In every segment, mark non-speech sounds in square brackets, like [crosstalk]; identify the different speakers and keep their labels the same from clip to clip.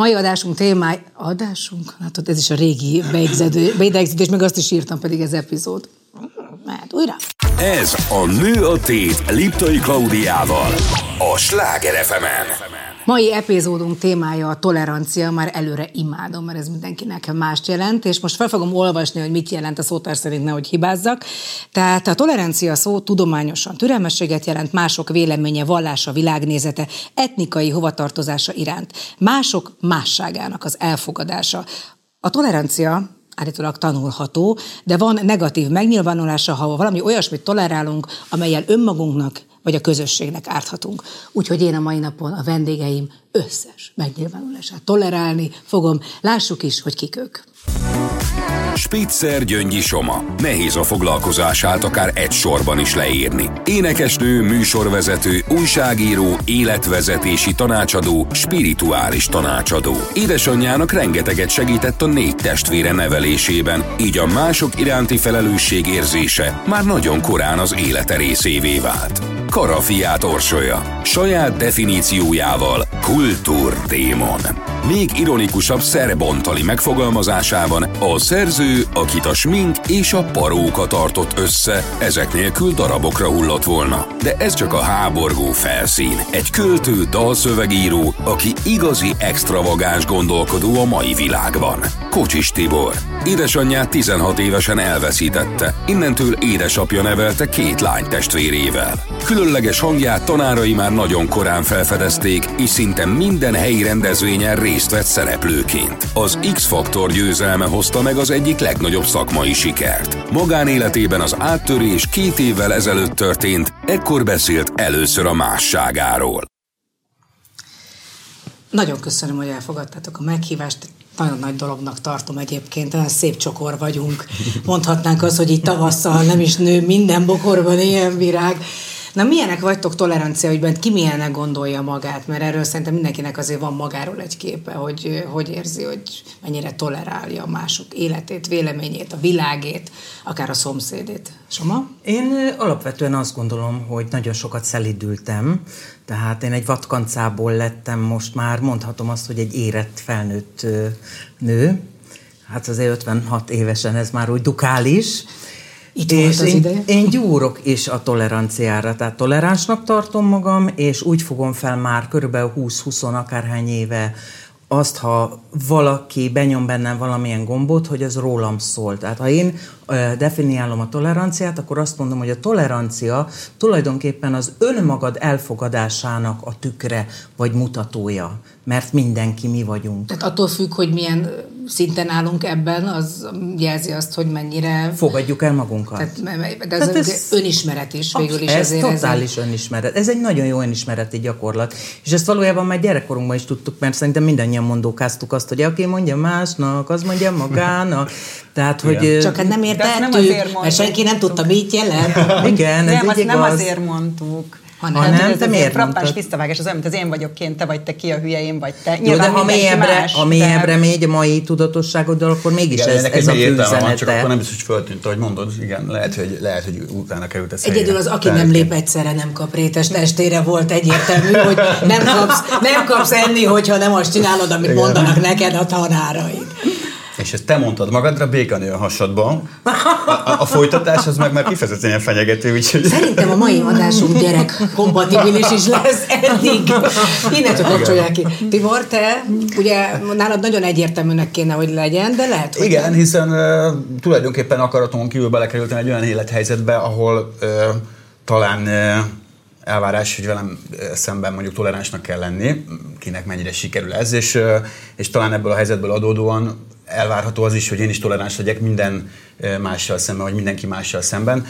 Speaker 1: Mai adásunk témája... Adásunk? Látod, ez is a régi beidegződés, meg azt is írtam, pedig ez epizód. Mehet újra.
Speaker 2: Ez a Nő a Tét Liptai Klaudiával. A Sláger fm
Speaker 1: Mai epizódunk témája a tolerancia, már előre imádom, mert ez mindenkinek mást jelent, és most fel fogom olvasni, hogy mit jelent a szótár szerint, nehogy hibázzak. Tehát a tolerancia szó tudományosan türelmességet jelent, mások véleménye, vallása, világnézete, etnikai hovatartozása iránt, mások másságának az elfogadása. A tolerancia állítólag tanulható, de van negatív megnyilvánulása, ha valami olyasmit tolerálunk, amelyel önmagunknak vagy a közösségnek árthatunk. Úgyhogy én a mai napon a vendégeim összes megnyilvánulását tolerálni fogom. Lássuk is, hogy kik ők.
Speaker 2: Spitzer Gyöngyi Soma. Nehéz a foglalkozását akár egy sorban is leírni. Énekesnő, műsorvezető, újságíró, életvezetési tanácsadó, spirituális tanácsadó. Édesanyjának rengeteget segített a négy testvére nevelésében, így a mások iránti felelősség érzése már nagyon korán az élete részévé vált. Karafiát orsolya. Saját definíciójával kultúrdémon. Még ironikusabb szerebontali megfogalmazásában a szerző, akit a smink és a paróka tartott össze, ezek nélkül darabokra hullott volna. De ez csak a háborgó felszín. Egy költő, dalszövegíró, aki igazi extravagáns gondolkodó a mai világban. Kocsis Tibor. Édesanyját 16 évesen elveszítette. Innentől édesapja nevelte két lány testvérével. Különleges hangját tanárai már nagyon korán felfedezték, és szinte minden helyi rendezvényen részt vett szereplőként. Az X-faktor győzelme hozta meg az egyik legnagyobb szakmai sikert. Magánéletében az áttörés két évvel ezelőtt történt, ekkor beszélt először a másságáról.
Speaker 1: Nagyon köszönöm, hogy elfogadtátok a meghívást. Nagyon nagy dolognak tartom egyébként, olyan szép csokor vagyunk. Mondhatnánk azt, hogy itt tavasszal nem is nő minden bokorban ilyen virág. Na milyenek vagytok tolerancia ügyben, ki milyennek gondolja magát? Mert erről szerintem mindenkinek azért van magáról egy képe, hogy hogy érzi, hogy mennyire tolerálja mások életét, véleményét, a világét, akár a szomszédét. Soma?
Speaker 3: Én alapvetően azt gondolom, hogy nagyon sokat szelidültem, tehát én egy vatkancából lettem most már, mondhatom azt, hogy egy érett felnőtt nő. Hát azért 56 évesen ez már úgy dukális.
Speaker 1: Itt és az
Speaker 3: én,
Speaker 1: ideje.
Speaker 3: én gyúrok is a toleranciára, tehát toleránsnak tartom magam, és úgy fogom fel már körülbelül 20-20 akárhány éve azt, ha valaki benyom bennem valamilyen gombot, hogy ez rólam szól. Tehát ha én definiálom a toleranciát, akkor azt mondom, hogy a tolerancia tulajdonképpen az önmagad elfogadásának a tükre vagy mutatója, mert mindenki mi vagyunk.
Speaker 1: Tehát attól függ, hogy milyen szinten állunk ebben, az jelzi azt, hogy mennyire...
Speaker 3: Fogadjuk el magunkat.
Speaker 1: Tehát, de az
Speaker 3: Tehát
Speaker 1: ez
Speaker 3: ez-
Speaker 1: önismeret is végül is.
Speaker 3: ez
Speaker 1: ezért ez
Speaker 3: totális önismeret. Ez egy nagyon jó önismereti gyakorlat. És ezt valójában már gyerekkorunkban is tudtuk, mert szerintem mindannyian mondókáztuk azt, hogy aki mondja másnak, az mondja magának. Tehát, hogy... ö,
Speaker 1: Csak hát nem értettük,
Speaker 4: azért
Speaker 1: mert senki nem tudta, mit jelent.
Speaker 3: Igen, ez
Speaker 4: nem,
Speaker 3: így
Speaker 4: azt nem azért mondtuk.
Speaker 1: Hanem-
Speaker 3: Nem,
Speaker 4: ez
Speaker 3: te
Speaker 4: egy
Speaker 3: miért
Speaker 4: frappáns visszavágás, az olyan, mint az én vagyok kint, te vagy te ki a hülye, én vagy te.
Speaker 3: Jó,
Speaker 4: Nyilván
Speaker 3: de ha mélyebbre,
Speaker 4: más,
Speaker 3: ha
Speaker 4: de-
Speaker 3: mélyebbre megy a mai tudatosságoddal, akkor mégis
Speaker 5: Igen,
Speaker 3: ez, ez a
Speaker 5: egy
Speaker 3: fő
Speaker 5: értelme van, csak akkor nem biztos, hogy föltűnt, ahogy mondod. Igen, lehet, hogy, lehet, hogy utána került ez
Speaker 1: Egyedül az, aki nem lép egyszerre, nem kap rétes testére volt egyértelmű, hogy nem kapsz, nem kapsz enni, hogyha nem azt csinálod, amit mondanak neked a tanáraid.
Speaker 5: És ezt te mondtad magadra békanő a hasadban. A, a, a folytatás az meg már kifejezetten fenyegető, úgyhogy...
Speaker 1: Szerintem a mai adásunk gyerek kompatibilis is lesz eddig. Innen csak kapcsolják ki. Tibor, te, ugye nálad nagyon egyértelműnek kéne, hogy legyen, de lehet, hogy
Speaker 5: Igen,
Speaker 1: nem.
Speaker 5: hiszen uh, tulajdonképpen akaraton kívül belekerültem egy olyan élethelyzetbe, ahol uh, talán uh, elvárás, hogy velem szemben mondjuk toleránsnak kell lenni, kinek mennyire sikerül ez, és, és talán ebből a helyzetből adódóan elvárható az is, hogy én is toleráns legyek minden mással szemben, vagy mindenki mással szemben.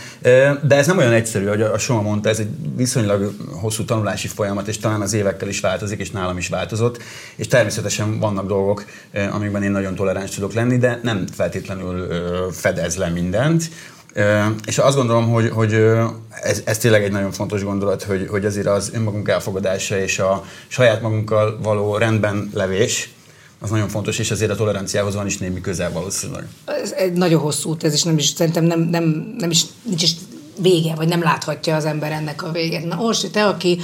Speaker 5: De ez nem olyan egyszerű, hogy a Soma mondta, ez egy viszonylag hosszú tanulási folyamat, és talán az évekkel is változik, és nálam is változott. És természetesen vannak dolgok, amikben én nagyon toleráns tudok lenni, de nem feltétlenül fedez le mindent. És azt gondolom, hogy, hogy ez, ez tényleg egy nagyon fontos gondolat, hogy, hogy azért az önmagunk elfogadása és a saját magunkkal való rendben levés, az nagyon fontos, és ezért a toleranciához van is némi közel valószínűleg.
Speaker 1: Ez egy nagyon hosszú út, ez is nem is, szerintem nem, nem, nem is, nincs is vége, vagy nem láthatja az ember ennek a végét. Na, Orsi, te, aki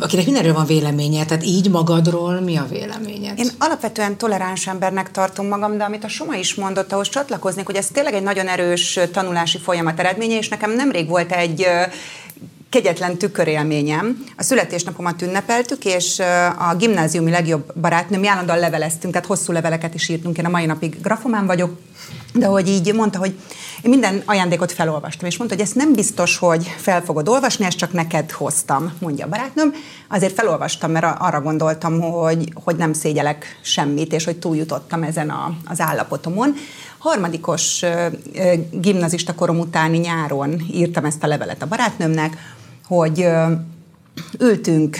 Speaker 1: akinek mindenről van véleménye, tehát így magadról mi a véleményed?
Speaker 4: Én alapvetően toleráns embernek tartom magam, de amit a Soma is mondott, ahhoz csatlakoznék, hogy ez tényleg egy nagyon erős tanulási folyamat eredménye, és nekem nemrég volt egy kegyetlen tükörélményem. A születésnapomat ünnepeltük, és a gimnáziumi legjobb barátnőm, állandóan leveleztünk, tehát hosszú leveleket is írtunk, én a mai napig grafomán vagyok, de hogy így mondta, hogy én minden ajándékot felolvastam, és mondta, hogy ezt nem biztos, hogy fel fogod olvasni, ezt csak neked hoztam, mondja a barátnőm. Azért felolvastam, mert arra gondoltam, hogy, hogy nem szégyelek semmit, és hogy túljutottam ezen a, az állapotomon. Harmadikos gimnazista korom utáni nyáron írtam ezt a levelet a barátnőmnek, hogy ültünk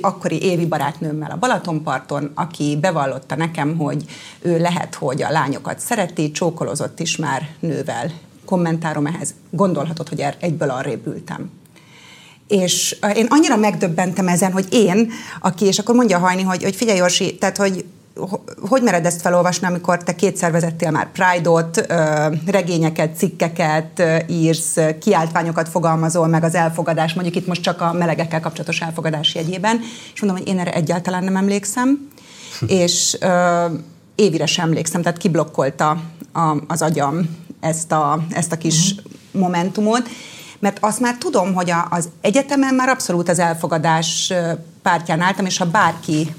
Speaker 4: akkori évi barátnőmmel a Balatonparton, aki bevallotta nekem, hogy ő lehet, hogy a lányokat szereti, csókolozott is már nővel. Kommentárom ehhez, gondolhatod, hogy er, egyből arrébb ültem. És én annyira megdöbbentem ezen, hogy én, aki, és akkor mondja Hajni, hogy, hogy figyelj Orsi, tehát hogy hogy mered ezt felolvasni, amikor te kétszer vezettél már Pride-ot, regényeket, cikkeket írsz, kiáltványokat fogalmazol meg az elfogadás, mondjuk itt most csak a melegekkel kapcsolatos elfogadás jegyében, és mondom, hogy én erre egyáltalán nem emlékszem, és évire sem emlékszem, tehát kiblokkolta a, az agyam ezt a, ezt a kis uh-huh. momentumot, mert azt már tudom, hogy a, az egyetemen már abszolút az elfogadás pártján álltam, és ha bárki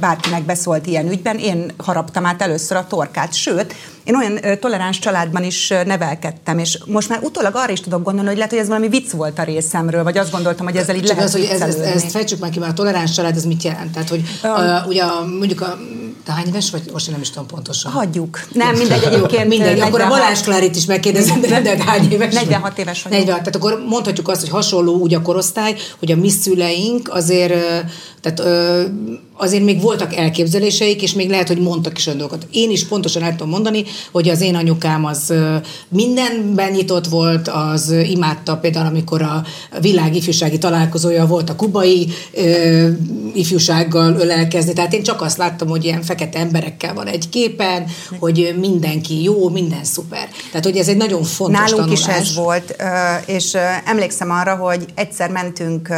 Speaker 4: bárkinek beszólt ilyen ügyben, én haraptam át először a torkát. Sőt, én olyan ö, toleráns családban is ö, nevelkedtem, és most már utólag arra is tudok gondolni, hogy lehet, hogy ez valami vicc volt a részemről, vagy azt gondoltam, hogy ezzel így
Speaker 1: Csak
Speaker 4: lehet
Speaker 1: az, hogy ez, ezt, ezt fejtsük meg ki, mert a toleráns család, ez mit jelent? Tehát, hogy um, uh, ugye a, mondjuk a te hány éves vagy? Most én nem is tudom pontosan.
Speaker 4: Hagyjuk. Nem, mindegy egyébként.
Speaker 1: mindegy, akkor a Balázs Klárit is megkérdezem, de, de hány éves
Speaker 4: 46 éves vagyok.
Speaker 1: 40, tehát akkor mondhatjuk azt, hogy hasonló úgy a korosztály, hogy a mi szüleink azért, tehát azért még voltak elképzeléseik, és még lehet, hogy mondtak is olyan dolgokat. Én is pontosan el tudom mondani, hogy az én anyukám az mindenben nyitott volt, az imádta például, amikor a világ ifjúsági találkozója volt a kubai ö, ifjúsággal ölelkezni. Tehát én csak azt láttam, hogy ilyen fekete emberekkel van egy képen, hogy mindenki jó, minden szuper. Tehát, hogy ez egy nagyon fontos
Speaker 4: Nálunk
Speaker 1: tanulás.
Speaker 4: is ez volt, és emlékszem arra, hogy egyszer mentünk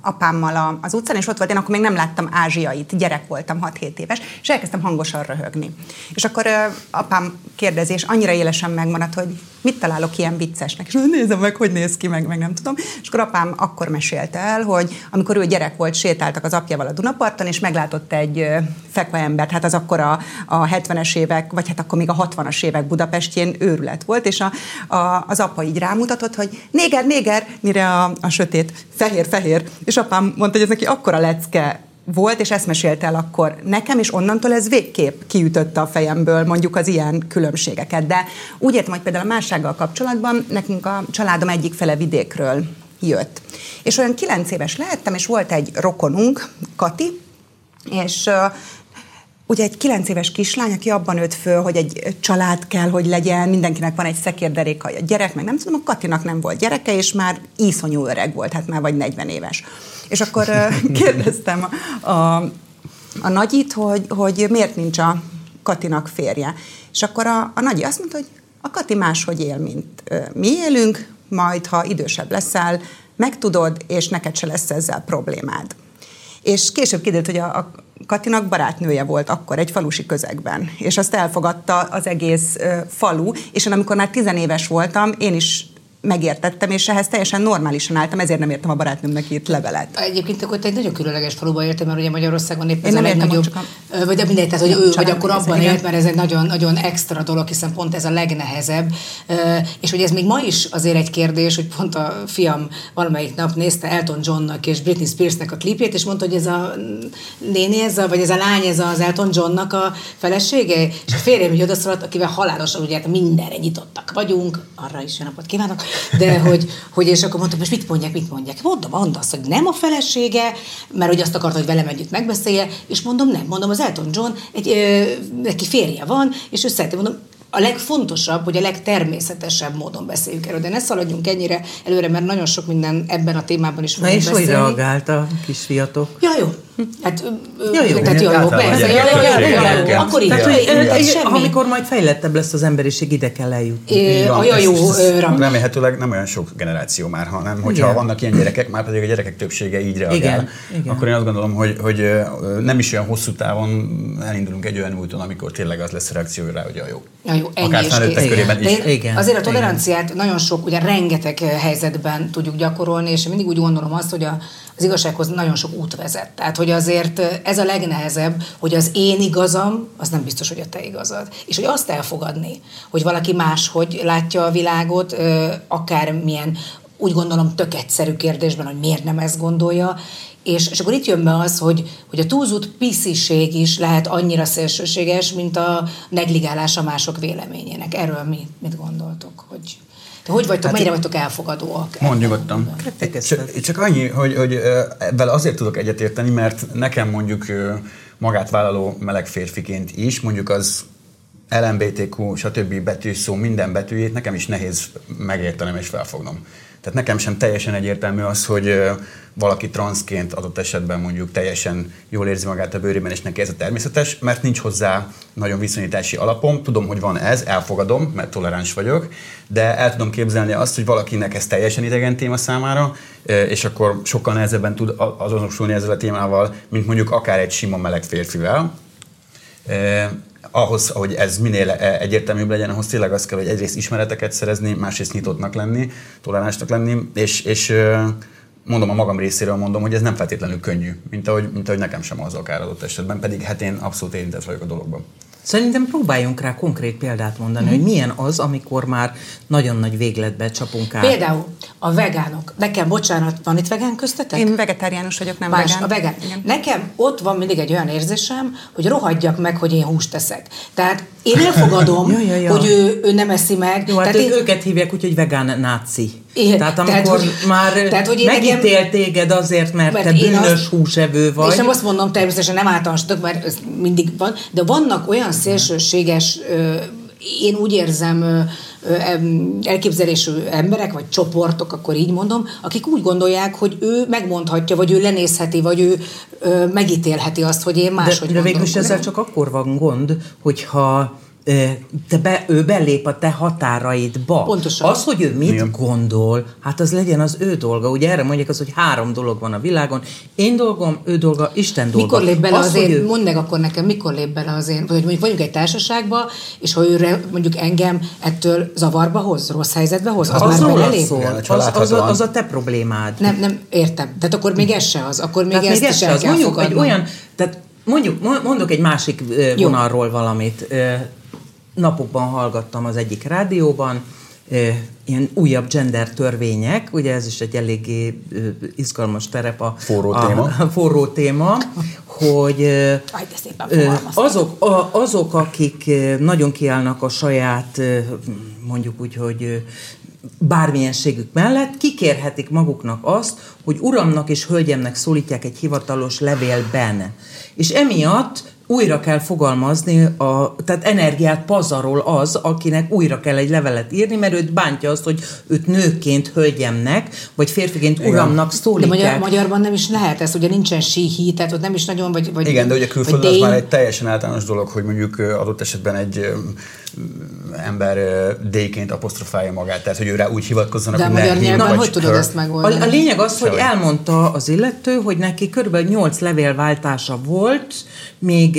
Speaker 4: apámmal az utcán, és ott volt, én akkor még nem láttam ázsiait, gyerek voltam, 6-7 éves, és elkezdtem hangosan röhögni. És akkor apám kérdezi, és annyira élesen megmaradt, hogy mit találok ilyen viccesnek, és nézem meg, hogy néz ki, meg, meg nem tudom. És akkor apám akkor mesélte el, hogy amikor ő gyerek volt, sétáltak az apjával a Dunaparton, és meglátott egy fekve embert, hát az akkor a, a 70-es évek, vagy hát akkor még a 60-as évek Budapestjén őrület volt, és a, a, az apa így rámutatott, hogy néger, néger, mire a, a sötét, fehér, fehér, és apám mondta, hogy ez neki akkora lecke volt, és ezt mesélte el akkor nekem, és onnantól ez végképp kiütötte a fejemből mondjuk az ilyen különbségeket. De úgy értem, hogy például a mássággal kapcsolatban nekünk a családom egyik fele vidékről jött. És olyan kilenc éves lehettem, és volt egy rokonunk, Kati, és ugye egy kilenc éves kislány, aki abban nőtt föl, hogy egy család kell, hogy legyen, mindenkinek van egy szekérderéka, a gyerek, meg nem tudom, a Katinak nem volt gyereke, és már iszonyú öreg volt, hát már vagy 40 éves. És akkor [laughs] kérdeztem a, a, a nagyit, hogy, hogy miért nincs a Katinak férje. És akkor a, a nagyi azt mondta, hogy a Kati máshogy él, mint mi élünk, majd ha idősebb leszel, megtudod, és neked se lesz ezzel problémád. És később kiderült, hogy a, a Katinak barátnője volt akkor egy falusi közegben, és azt elfogadta az egész falu, és én amikor már tizenéves voltam, én is megértettem, és ehhez teljesen normálisan álltam, ezért nem értem a barátnőmnek írt levelet.
Speaker 1: Egyébként akkor egy nagyon különleges faluba értem, mert ugye Magyarországon épp ez a legnagyobb, a... vagy de mindegy, tehát hogy ő, vagy akkor abban élt, mert ez egy nagyon, nagyon extra dolog, hiszen pont ez a legnehezebb. És hogy ez még ma is azért egy kérdés, hogy pont a fiam valamelyik nap nézte Elton Johnnak és Britney Spearsnek a klipjét, és mondta, hogy ez a néni, ez a, vagy ez a lány, ez az Elton Johnnak a felesége, és a férjem így odaszaladt, akivel halálosan ugye hát mindenre nyitottak vagyunk, arra is jó napot kívánok, de hogy, hogy és akkor mondtam, most mit mondják, mit mondják. Mondom, mondd azt, hogy nem a felesége, mert hogy azt akarta, hogy velem együtt megbeszélje, és mondom, nem, mondom, az Elton John, egy, ö, neki férje van, és ő szereti, mondom, a legfontosabb, hogy a legtermészetesebb módon beszéljük erről, de ne szaladjunk ennyire előre, mert nagyon sok minden ebben a témában is
Speaker 3: Na és hogy reagált a kisfiatok?
Speaker 1: Ja, jó, Hát,
Speaker 3: Ja, jó.
Speaker 1: tehát jó, jó, persze, jó, jó, akkor így,
Speaker 3: amikor majd fejlettebb lesz az emberiség, ide kell eljutni.
Speaker 1: A jó.
Speaker 5: Remélhetőleg nem olyan sok generáció már, hanem hogyha vannak ilyen gyerekek, már pedig a gyerekek többsége így reagál,
Speaker 3: Igen, igen.
Speaker 5: akkor én azt gondolom, hogy, hogy nem is olyan hosszú távon elindulunk egy olyan úton, amikor tényleg az lesz a reakció rá, hogy a jó.
Speaker 1: Jó, ennyi
Speaker 5: Akár
Speaker 1: is
Speaker 5: felnőttek
Speaker 1: kész.
Speaker 5: körében
Speaker 1: De
Speaker 5: is.
Speaker 1: én
Speaker 3: Igen,
Speaker 1: Azért a
Speaker 3: igen.
Speaker 1: toleranciát nagyon sok, ugye rengeteg eh, helyzetben tudjuk gyakorolni, és én mindig úgy gondolom azt, hogy a, az igazsághoz nagyon sok út vezet. Tehát, hogy azért eh, ez a legnehezebb, hogy az én igazam, az nem biztos, hogy a te igazad. És hogy azt elfogadni, hogy valaki máshogy látja a világot, eh, akár milyen úgy gondolom tök egyszerű kérdésben, hogy miért nem ezt gondolja, és, és akkor itt jön be az, hogy, hogy a túlzott pisziség is lehet annyira szélsőséges, mint a negligálás a mások véleményének. Erről mi, mit gondoltok? Hogy, te hogy vagytok, hát mennyire vagytok elfogadóak?
Speaker 5: Mond nyugodtan.
Speaker 3: Kettekeztet.
Speaker 5: Csak, csak annyi, hogy, hogy ebben azért tudok egyetérteni, mert nekem mondjuk magát vállaló meleg férfiként is, mondjuk az LMBTQ, stb. betűszó minden betűjét nekem is nehéz megértenem és felfognom. Tehát nekem sem teljesen egyértelmű az, hogy valaki transzként adott esetben mondjuk teljesen jól érzi magát a bőrében, és neki ez a természetes, mert nincs hozzá nagyon viszonyítási alapom. Tudom, hogy van ez, elfogadom, mert toleráns vagyok, de el tudom képzelni azt, hogy valakinek ez teljesen idegen téma számára, és akkor sokkal nehezebben tud azonosulni ezzel a témával, mint mondjuk akár egy sima meleg férfivel. Ahhoz, hogy ez minél eh, egyértelműbb legyen, ahhoz tényleg az kell, hogy egyrészt ismereteket szerezni, másrészt nyitottnak lenni, toleránsnak lenni, és, és mondom a magam részéről mondom, hogy ez nem feltétlenül könnyű, mint ahogy, mint ahogy nekem sem az akár adott esetben, pedig hát én abszolút érintett vagyok a dologban.
Speaker 3: Szerintem próbáljunk rá konkrét példát mondani,
Speaker 1: Mhm.
Speaker 3: hogy milyen az, amikor már nagyon nagy végletbe csapunk át.
Speaker 1: Például a vegánok. Nekem, bocsánat, van itt vegán köztetek?
Speaker 4: Én vegetáriánus vagyok, nem
Speaker 1: Más,
Speaker 4: vegán.
Speaker 1: a vegán.
Speaker 4: Igen.
Speaker 1: Nekem ott van mindig egy olyan érzésem, hogy rohadjak meg, hogy én húst teszek. Tehát én elfogadom,
Speaker 3: Ja, ja, ja.
Speaker 1: hogy ő, ő nem eszi meg.
Speaker 3: Jó, hát
Speaker 1: Tehát
Speaker 3: ők, őket hívják úgy, hogy vegán náci.
Speaker 1: Igen,
Speaker 3: Tehát
Speaker 1: tehát,
Speaker 3: amikor
Speaker 1: hogy-
Speaker 3: már
Speaker 1: tehát, hogy
Speaker 3: megítél
Speaker 1: nekem-
Speaker 3: téged azért, mert,
Speaker 1: Mert
Speaker 3: te bűnös
Speaker 1: azt-
Speaker 3: húsevő vagy.
Speaker 1: És nem azt mondom természetesen nem általánosítok, mert ez mindig van, de vannak olyan szélsőséges, én úgy érzem, elképzelésű emberek, vagy csoportok, akkor így mondom, akik úgy gondolják, hogy ő megmondhatja, vagy ő lenézheti, vagy ő megítélheti azt, hogy én máshogy
Speaker 3: de, de végül is
Speaker 1: gondolkodom.
Speaker 3: ezzel csak akkor van gond, hogyha te be, ő belép a te határaidba.
Speaker 1: Pontosan.
Speaker 3: Az, hogy ő mit
Speaker 5: Igen.
Speaker 3: gondol, hát az legyen az ő dolga. Ugye erre mondják az, hogy három dolog van a világon. Én dolgom, ő dolga, Isten dolga.
Speaker 1: Mikor lép bele az,
Speaker 3: hogy
Speaker 1: én,
Speaker 3: ő-
Speaker 1: mondd meg akkor nekem, mikor lép bele az én, vagy mondjuk vagyunk egy társaságba, és ha őre mondjuk engem ettől zavarba hoz, rossz helyzetbe hoz, az,
Speaker 3: az
Speaker 1: már belelép?
Speaker 3: szól.
Speaker 5: Igen,
Speaker 3: Az, az, a, az a te problémád.
Speaker 1: Nem, nem, értem. Tehát akkor még ez se az, akkor még
Speaker 3: Tehát
Speaker 1: ezt
Speaker 3: még ez se az. Mondjuk egy olyan, tehát mondjuk, mo- mondok egy másik vonalról valamit. Napokban hallgattam az egyik rádióban, ilyen újabb gender törvények, ugye ez is egy eléggé izgalmas terep a
Speaker 5: Forró
Speaker 3: a,
Speaker 5: téma.
Speaker 3: A forró téma, hogy
Speaker 1: Aj,
Speaker 3: azok, a, azok, akik nagyon kiállnak a saját, mondjuk úgy, hogy bármilyenségük mellett, kikérhetik maguknak azt, hogy uramnak és hölgyemnek szólítják egy hivatalos levélben. És emiatt újra kell fogalmazni, a, tehát energiát pazarol az, akinek újra kell egy levelet írni, mert őt bántja azt, hogy őt nőként hölgyemnek, vagy férfiként uramnak
Speaker 1: De
Speaker 3: szólítják.
Speaker 1: magyar, magyarban nem is lehet ez, ugye nincsen síhi, tehát ott nem is nagyon, vagy, vagy
Speaker 5: Igen, de ugye külföldön az
Speaker 1: dény.
Speaker 5: már egy teljesen általános dolog, hogy mondjuk adott esetben egy ember ö, D-ként apostrofálja magát, tehát hogy ő rá úgy hivatkozzanak,
Speaker 1: De
Speaker 5: hogy
Speaker 1: magyar nyelven hogy tudod
Speaker 5: her.
Speaker 1: ezt megoldani?
Speaker 3: A, a lényeg az, hogy elmondta az illető, hogy neki körülbelül 8 levélváltása volt, még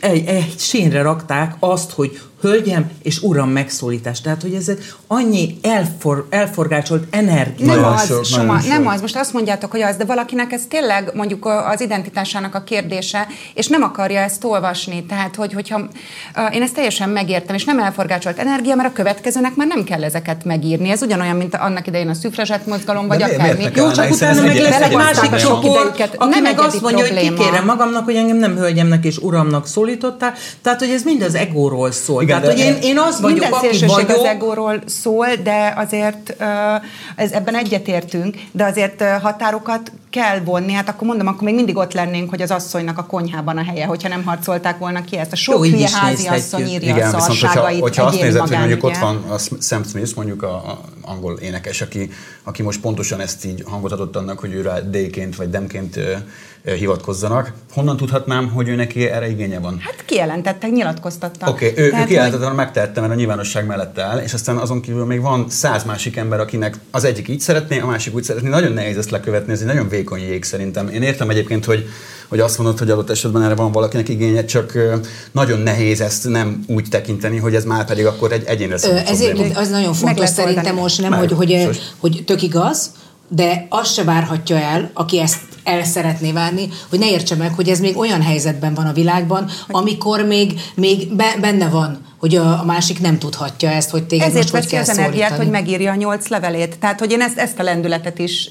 Speaker 3: egy, egy sínre rakták azt, hogy hölgyem és uram megszólítás. Tehát, hogy ez egy annyi elfor, elforgácsolt energia.
Speaker 4: Nem az,
Speaker 5: sok,
Speaker 4: Soma,
Speaker 5: sok.
Speaker 4: nem az. Most azt mondjátok, hogy az, de valakinek ez tényleg mondjuk az identitásának a kérdése, és nem akarja ezt olvasni. Tehát, hogy, hogyha én ezt teljesen megértem, és nem elforgácsolt energia, mert a következőnek már nem kell ezeket megírni. Ez ugyanolyan, mint annak idején a szüfrezsett mozgalom, vagy
Speaker 3: Jó,
Speaker 4: akármi.
Speaker 5: kellene,
Speaker 3: csak utána meg
Speaker 5: egy-
Speaker 3: lesz egy másik csoport, aki
Speaker 4: Nem
Speaker 3: meg azt mondja, hogy kikérem magamnak, hogy engem nem hölgyemnek és uramnak szólítottál. Tehát, hogy ez mind az egóról szól.
Speaker 5: Igen,
Speaker 3: Tehát, hogy én, én az vagyok,
Speaker 4: Minden
Speaker 3: aki vagyok.
Speaker 4: az egóról szól, de azért ez, ebben egyetértünk, de azért határokat kell vonni. Hát akkor mondom, akkor még mindig ott lennénk, hogy az asszonynak a konyhában a helye, hogyha nem harcolták volna ki ezt. A sok
Speaker 3: Jó,
Speaker 4: hülye házi asszony írja
Speaker 5: Igen,
Speaker 4: a
Speaker 5: viszont hogyha, hogyha azt nézed, hogy mondjuk ott
Speaker 4: magánügye.
Speaker 5: van a Sam Smith, mondjuk a, a angol énekes, aki, aki most pontosan ezt így hangot adott annak, hogy ő rá D-ként vagy demként hivatkozzanak. Honnan tudhatnám, hogy ő neki erre igénye van?
Speaker 4: Hát kijelentettek, nyilatkoztattak.
Speaker 5: Oké, okay, ő, ő kijelentette, hogy... megtehette, mert a nyilvánosság mellett áll, és aztán azon kívül még van száz másik ember, akinek az egyik így szeretné, a másik úgy szeretné. Nagyon nehéz ezt lekövetni, ez egy nagyon vékony jég szerintem. Én értem egyébként, hogy hogy azt mondod, hogy adott esetben erre van valakinek igénye, csak nagyon nehéz ezt nem úgy tekinteni, hogy ez már pedig akkor egy egyénre
Speaker 1: Ezért az nagyon fontos szerintem most nem, hogy, hogy, hogy tök igaz, de azt se várhatja el, aki ezt el szeretné várni, hogy ne értse meg, hogy ez még olyan helyzetben van a világban, amikor még, még benne van, hogy a, a másik nem tudhatja ezt, hogy téged
Speaker 4: Ezért
Speaker 1: most hogy kell
Speaker 4: az energiát, hogy megírja a nyolc levelét. Tehát, hogy én ezt, ezt a lendületet is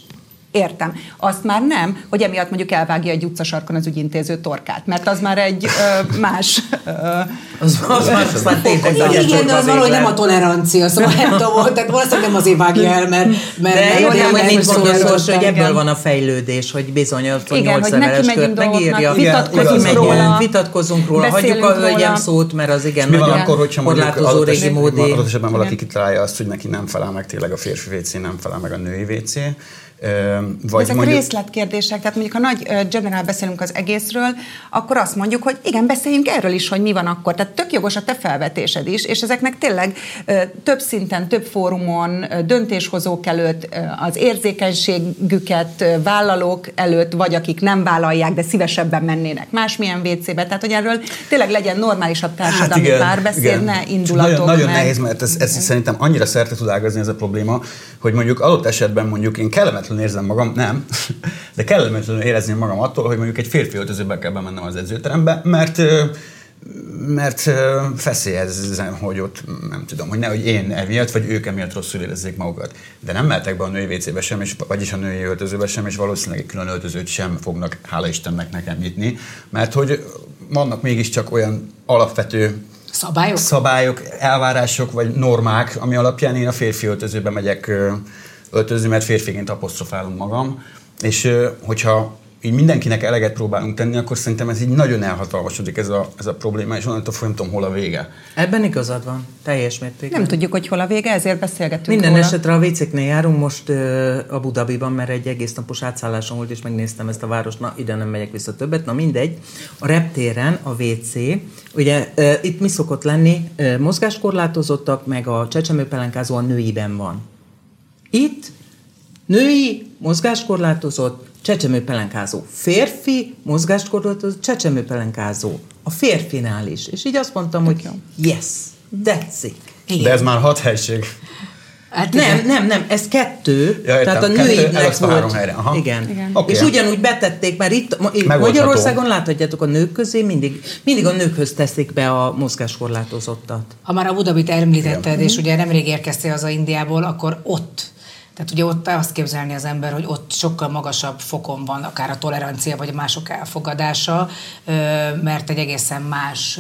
Speaker 4: Értem. Azt már nem, hogy emiatt mondjuk elvágja egy utcasarkon az ügyintéző torkát, mert az már egy ö, más... Ö,
Speaker 3: az, az más, az már tényleg
Speaker 1: Igen, de az valahogy nem a tolerancia, szóval nem tudom, tehát valószínűleg nem azért vágja el, mert... mert
Speaker 3: de jó, nem, hogy nincs biztos, hogy ebből van a fejlődés, hogy bizony a nyolc leveles kört megírja,
Speaker 4: vitatkozunk róla,
Speaker 3: vitatkozunk róla, hagyjuk a hölgyem szót, mert az igen
Speaker 5: nagyon akkor, hogyha korlátozó régi módi. Adott esetben valaki kitalálja azt, hogy neki nem felel meg tényleg a férfi WC, nem felel meg a női WC,
Speaker 4: vagy Ezek mondjuk... részletkérdések, tehát mondjuk ha nagy generál beszélünk az egészről, akkor azt mondjuk, hogy igen, beszéljünk erről is, hogy mi van akkor. Tehát tök jogos a te felvetésed is, és ezeknek tényleg több szinten, több fórumon, döntéshozók előtt, az érzékenységüket vállalók előtt, vagy akik nem vállalják, de szívesebben mennének másmilyen WC-be. Tehát, hogy erről tényleg legyen normálisabb társadalmi hát párbeszéd, ne indulatok.
Speaker 5: Nagyon, nagyon nehéz, mert ez, ez szerintem annyira szerte tud ágazni ez a probléma, hogy mondjuk adott esetben mondjuk én kellemetlenül érzem magam, nem, de kellemetlenül érezném magam attól, hogy mondjuk egy férfi öltözőbe kell bemennem az edzőterembe, mert mert feszélyezem, hogy ott nem tudom, hogy nehogy én emiatt, vagy ők emiatt rosszul érezzék magukat. De nem mehetek be a női WC-be sem, és, vagyis a női öltözőbe sem, és valószínűleg egy külön öltözőt sem fognak, hála Istennek nekem nyitni, mert hogy vannak mégiscsak olyan alapvető
Speaker 1: Szabályok?
Speaker 5: Szabályok, elvárások vagy normák, ami alapján én a férfi öltözőbe megyek öltözni, mert férfiként apostrofálom magam, és hogyha így mindenkinek eleget próbálunk tenni, akkor szerintem ez így nagyon elhatalmasodik ez a, ez a probléma, és onnantól tudom, hol a vége.
Speaker 3: Ebben igazad van, teljes mértékben.
Speaker 4: Nem tudjuk, hogy hol a vége, ezért beszélgetünk
Speaker 3: Minden
Speaker 4: róla.
Speaker 3: esetre a WC-knél járunk most uh, Abu Dhabiban, mert egy egész napos átszállásom volt, és megnéztem ezt a várost, na ide nem megyek vissza többet, na mindegy. A reptéren a WC, ugye uh, itt mi szokott lenni, uh, mozgáskorlátozottak, meg a csecsemőpelenkázó a nőiben van. Itt női, mozgáskorlátozott, csecsemőpelenkázó. Férfi, mozgáskorlátozott, csecsemőpelenkázó. A férfinál is. És így azt mondtam, hogy yes, that's it.
Speaker 5: Igen. De ez már hat helység.
Speaker 3: Hát nem, nem, nem, ez kettő, ja, tehát a nőinek volt. Helyre. Aha. Igen. Igen. Okay. És ugyanúgy betették, mert itt, Magyarországon láthatjátok a nők közé, mindig, mindig a nőkhöz teszik be a mozgáskorlátozottat.
Speaker 1: Ha már a Budapit említetted, Igen. és ugye nemrég érkeztél az a Indiából, akkor ott tehát ugye ott azt képzelni az ember, hogy ott sokkal magasabb fokon van akár a tolerancia, vagy a mások elfogadása, mert egy egészen más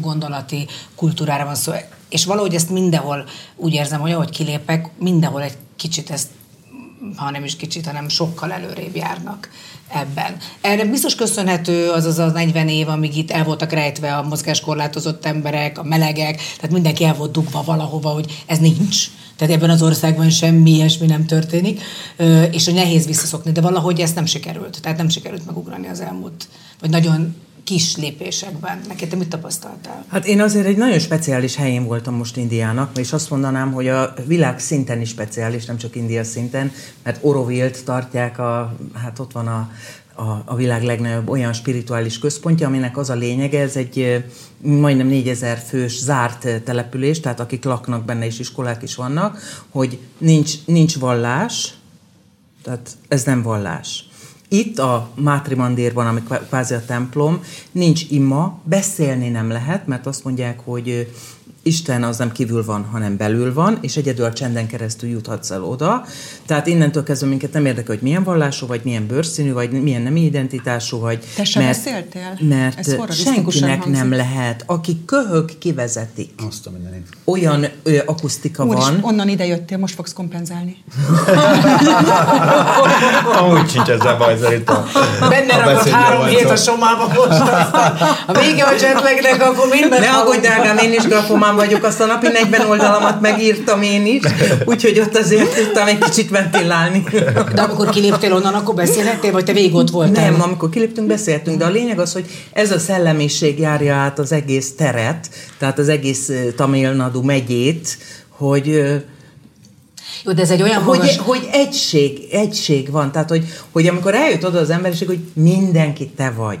Speaker 1: gondolati kultúrára van szó. És valahogy ezt mindenhol úgy érzem, hogy ahogy kilépek, mindenhol egy kicsit ezt ha nem is kicsit, hanem sokkal előrébb járnak ebben. Erre biztos köszönhető az az a 40 év, amíg itt el voltak rejtve a mozgáskorlátozott emberek, a melegek, tehát mindenki el volt dugva valahova, hogy ez nincs. Tehát ebben az országban semmi ilyesmi nem történik, és hogy nehéz visszaszokni, de valahogy ezt nem sikerült. Tehát nem sikerült megugrani az elmúlt, vagy nagyon kis lépésekben. Neked te mit tapasztaltál?
Speaker 3: Hát én azért egy nagyon speciális helyén voltam most Indiának, és azt mondanám, hogy a világ szinten is speciális, nem csak India szinten, mert Orovilt tartják, a, hát ott van a, a, a világ legnagyobb olyan spirituális központja, aminek az a lényege, ez egy majdnem 4000 fős zárt település, tehát akik laknak benne és iskolák is vannak, hogy nincs, nincs vallás, tehát ez nem vallás. Itt a Mátri Mandérban, ami kvázi a templom, nincs ima, beszélni nem lehet, mert azt mondják, hogy Isten az nem kívül van, hanem belül van, és egyedül a csenden keresztül juthatsz el oda. Tehát innentől kezdve minket nem érdekel, hogy milyen vallású vagy, milyen bőrszínű vagy, milyen nemi identitású vagy.
Speaker 4: Te sem mert, beszéltél?
Speaker 3: Mert senkinek hangzik. nem lehet. Aki köhög, kivezetik.
Speaker 5: Azt a mindenit.
Speaker 3: Olyan ö, akusztika Úr, van.
Speaker 4: onnan ide jöttél, most fogsz kompenzálni.
Speaker 5: Amúgy sincs ezzel baj, szerintem.
Speaker 1: Benne ragadt három hét a somába most. A vége a jetlegnek, akkor minden.
Speaker 3: Ne aggódj, drágám, én is grafomába nyomában vagyok, azt a napi 40 oldalamat megírtam én is, úgyhogy ott azért tudtam egy kicsit ventilálni.
Speaker 1: De amikor kiléptél onnan, akkor beszélhettél, vagy te végig ott voltál?
Speaker 3: Nem, amikor kiléptünk, beszéltünk, de a lényeg az, hogy ez a szellemiség járja át az egész teret, tehát az egész Tamil Nadu megyét, hogy
Speaker 1: jó, de ez egy olyan
Speaker 3: hogy,
Speaker 1: magas...
Speaker 3: hogy egység, egység van. Tehát, hogy, hogy amikor eljött oda az emberiség, hogy mindenki te vagy.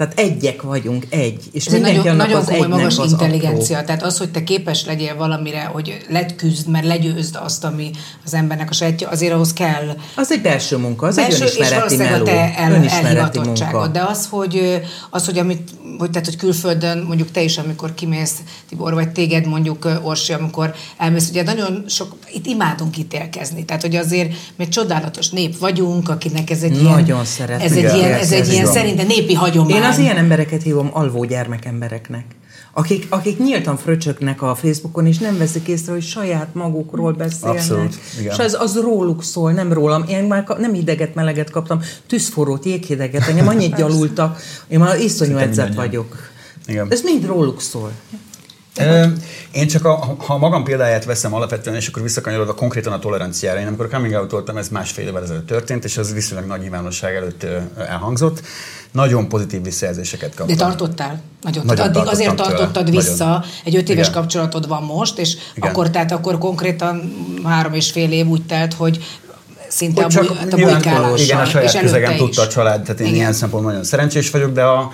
Speaker 3: Tehát egyek vagyunk, egy. És
Speaker 1: Ez egy nagyon, nagyon
Speaker 3: az
Speaker 1: komoly magas
Speaker 3: az
Speaker 1: intelligencia.
Speaker 3: Apró.
Speaker 1: Tehát az, hogy te képes legyél valamire, hogy leküzd, mert legyőzd azt, ami az embernek a sajátja, azért ahhoz kell.
Speaker 3: Az egy belső munka, az
Speaker 1: belső,
Speaker 3: egy önismereti
Speaker 1: és
Speaker 3: meló,
Speaker 1: a te el, elhivatottságod. De az, hogy, az, hogy amit hogy, tehát, hogy külföldön, mondjuk te is, amikor kimész, Tibor, vagy téged mondjuk Orsi, amikor elmész, ugye nagyon sok, itt imádunk ítélkezni, tehát hogy azért mi csodálatos nép vagyunk, akinek ez egy
Speaker 3: Nagyon
Speaker 1: ilyen, ez egy ilyen, ez egy ilyen szerinte népi hagyomány.
Speaker 3: Én az ilyen embereket hívom alvó gyermekembereknek. Akik, akik nyíltan fröcsöknek a Facebookon, és nem veszik észre, hogy saját magukról beszélnek.
Speaker 5: Abszolút, igen.
Speaker 3: És az, az róluk szól, nem rólam. Én már nem hideget, meleget kaptam, tűzforrót, jéghideget, engem annyit gyalultak. Én már iszonyú edzett vagyok.
Speaker 5: Igen.
Speaker 3: Ez mind róluk szól.
Speaker 5: Én csak a, ha a magam példáját veszem alapvetően, és akkor visszakanyarodva konkrétan a toleranciára. Én amikor coming out voltam, ez másfél évvel ezelőtt történt, és az viszonylag nagy nyilvánosság előtt elhangzott. Nagyon pozitív visszajelzéseket kaptam.
Speaker 1: De tartottál? Nagyon,
Speaker 5: Nagyon
Speaker 1: Addig azért
Speaker 5: tartottam tőle.
Speaker 1: tartottad vissza,
Speaker 5: Nagyon.
Speaker 1: egy öt éves
Speaker 5: Igen.
Speaker 1: kapcsolatod van most, és
Speaker 5: Igen.
Speaker 1: akkor, tehát akkor konkrétan három és fél év úgy telt, hogy szinte
Speaker 5: Hogy
Speaker 1: a, hát a
Speaker 5: nyilván-
Speaker 1: bujkálással.
Speaker 5: Igen, a saját közegem tudta a család, tehát én
Speaker 1: Igen.
Speaker 5: ilyen szempontból nagyon szerencsés vagyok, de a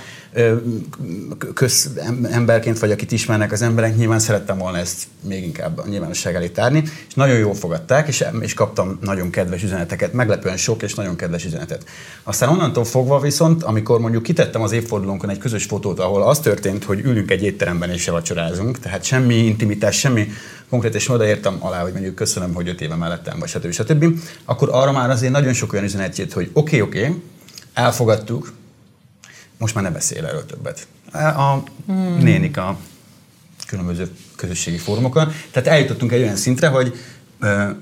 Speaker 5: közemberként, vagy akit ismernek az emberek, nyilván szerettem volna ezt még inkább a nyilvánosság elé tárni, és nagyon jól fogadták, és, és kaptam nagyon kedves üzeneteket, meglepően sok és nagyon kedves üzenetet. Aztán onnantól fogva viszont, amikor mondjuk kitettem az évfordulónkon egy közös fotót, ahol az történt, hogy ülünk egy étteremben és vacsorázunk, tehát semmi intimitás, semmi konkrét, és odaértem alá, hogy mondjuk köszönöm, hogy öt éve mellettem, vagy stb. stb. Akkor arra már azért nagyon sok olyan üzenet jött, hogy oké, okay, oké, okay, elfogadtuk, most már ne beszél erről többet. A hmm. nénik a különböző közösségi fórumokon. Tehát eljutottunk egy olyan szintre, hogy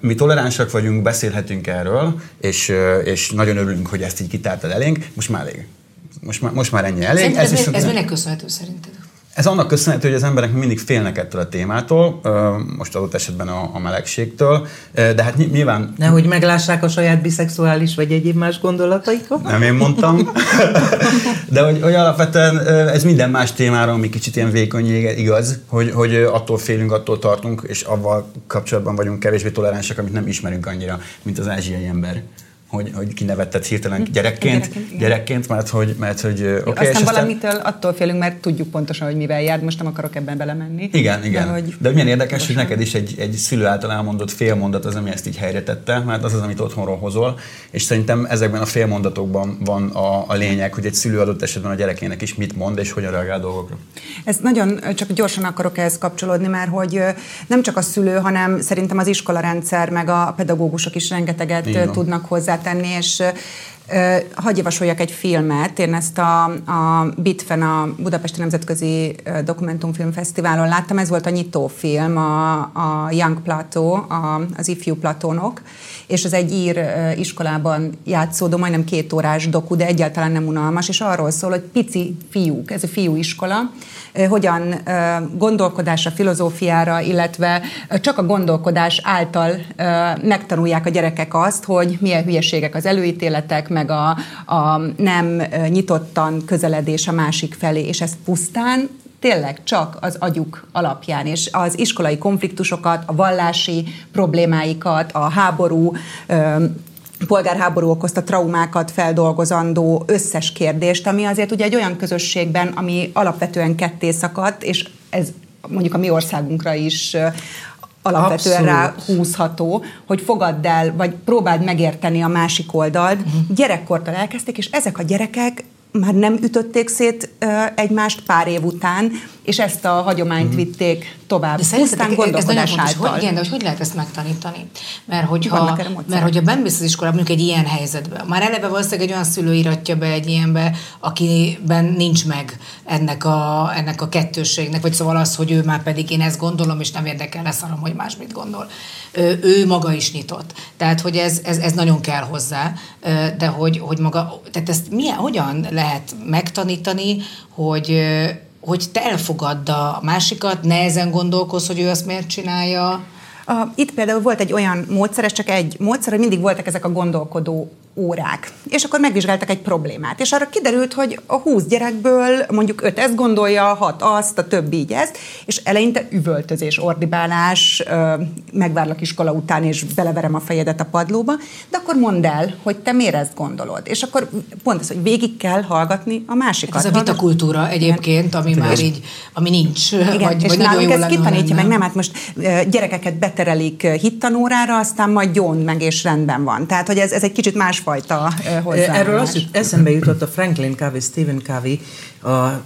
Speaker 5: mi toleránsak vagyunk, beszélhetünk erről, és, és nagyon örülünk, hogy ezt így kitártad elénk. Most már elég. Most már, most már ennyi elég.
Speaker 1: Szerinted ez, ez,
Speaker 5: viszont
Speaker 1: ez minek köszönhető szerinted?
Speaker 5: Ez annak köszönhető, hogy az emberek mindig félnek ettől a témától, most adott esetben a, a melegségtől, de hát ny- nyilván
Speaker 3: Nehogy meglássák a saját biszexuális vagy egyéb más gondolataikat.
Speaker 5: nem én mondtam, de hogy, hogy alapvetően ez minden más témára, ami kicsit ilyen vékony igaz, hogy, hogy attól félünk, attól tartunk, és avval kapcsolatban vagyunk kevésbé toleránsak, amit nem ismerünk annyira, mint az ázsiai ember. Hogy, hogy kinevetted hirtelen gyerekként,
Speaker 4: Gyerekként, igen.
Speaker 5: gyerekként mert hogy, mert hogy ö,
Speaker 4: Okay,
Speaker 5: oké,
Speaker 4: aztán
Speaker 5: és
Speaker 4: valamitől attól félünk, mert tudjuk pontosan, hogy mivel jár, most nem akarok ebben belemenni.
Speaker 5: Igen, igen.
Speaker 4: De, hogy
Speaker 5: De milyen érdekes, hogy neked is egy, egy szülő által elmondott félmondat az, ami ezt így helyre tette, mert az az, amit otthonról hozol, és szerintem ezekben a félmondatokban van a, a lényeg, hogy egy szülő adott esetben a gyerekének is mit mond, és hogyan reagál dolgokra.
Speaker 4: Ez nagyon, csak gyorsan akarok ehhez kapcsolódni, mert hogy nem csak a szülő, hanem szerintem az iskolarendszer, meg a pedagógusok is rengeteget
Speaker 5: Így
Speaker 4: ö, hozzátenni, és hadd javasoljak egy filmet. Én ezt a, a BITFEN, a Budapesti Nemzetközi Dokumentumfilm Fesztiválon láttam. Ez volt a nyitófilm, a, a Young Plateau, a, az ifjú platónok, és ez egy ír iskolában játszódó, majdnem két órás doku, de egyáltalán nem unalmas, és arról szól, hogy pici fiúk, ez a fiú iskola, hogyan gondolkodásra, filozófiára, illetve csak a gondolkodás által megtanulják a gyerekek azt, hogy milyen hülyeségek az előítéletek, meg a, a nem nyitottan közeledés a másik felé, és ezt pusztán tényleg csak az agyuk alapján, és az iskolai konfliktusokat, a vallási problémáikat, a háború, polgárháború okozta traumákat feldolgozandó összes kérdést, ami azért ugye egy olyan közösségben, ami alapvetően ketté szakadt, és ez mondjuk a mi országunkra is alapvetően rá
Speaker 3: Abszolút.
Speaker 4: húzható, hogy fogadd el, vagy próbáld megérteni a másik oldalt. Uh-huh. Gyerekkortól elkezdték, és ezek a gyerekek már nem ütötték szét ö, egymást pár év után, és ezt a hagyományt uh-huh. vitték tovább.
Speaker 1: De szerinted
Speaker 4: Pusztán
Speaker 1: ez nagyon
Speaker 4: gondolkodás
Speaker 1: fontos, hogy, igen, de hogy, hogy lehet ezt megtanítani? Mert hogyha, mert hogyha bemész az iskolába, mondjuk egy ilyen helyzetbe, már eleve valószínűleg egy olyan szülő iratja be egy ilyenbe, akiben nincs meg ennek a, ennek a kettőségnek, vagy szóval az, hogy ő már pedig én ezt gondolom, és nem érdekel, leszarom, hogy más mit gondol. Ő, ő maga is nyitott. Tehát, hogy ez, ez, ez nagyon kell hozzá, de hogy, hogy maga, tehát ezt milyen, hogyan lehet megtanítani, hogy hogy te elfogadd a másikat, nehezen gondolkoz, hogy ő azt miért csinálja.
Speaker 4: Itt például volt egy olyan módszer, ez csak egy módszer, hogy mindig voltak ezek a gondolkodó órák. És akkor megvizsgáltak egy problémát. És arra kiderült, hogy a 20 gyerekből mondjuk 5 ezt gondolja, 6 azt, a többi így ezt, és eleinte üvöltözés, ordibálás, megvárlak iskola után, és beleverem a fejedet a padlóba, de akkor mondd el, hogy te miért ezt gondolod. És akkor pont ez, hogy végig kell hallgatni a másikat.
Speaker 1: Ez a vitakultúra egyébként, ami Igen. már így, ami nincs.
Speaker 4: Igen, vagy, és vagy nálunk ez kitanítja meg, nem, hát most gyerekeket beterelik hittanórára, aztán majd gyón meg, és rendben van. Tehát, hogy ez, ez egy kicsit más másfajta hozzáállás.
Speaker 3: Erről azt eszembe jutott a Franklin Covey, Stephen Covey, a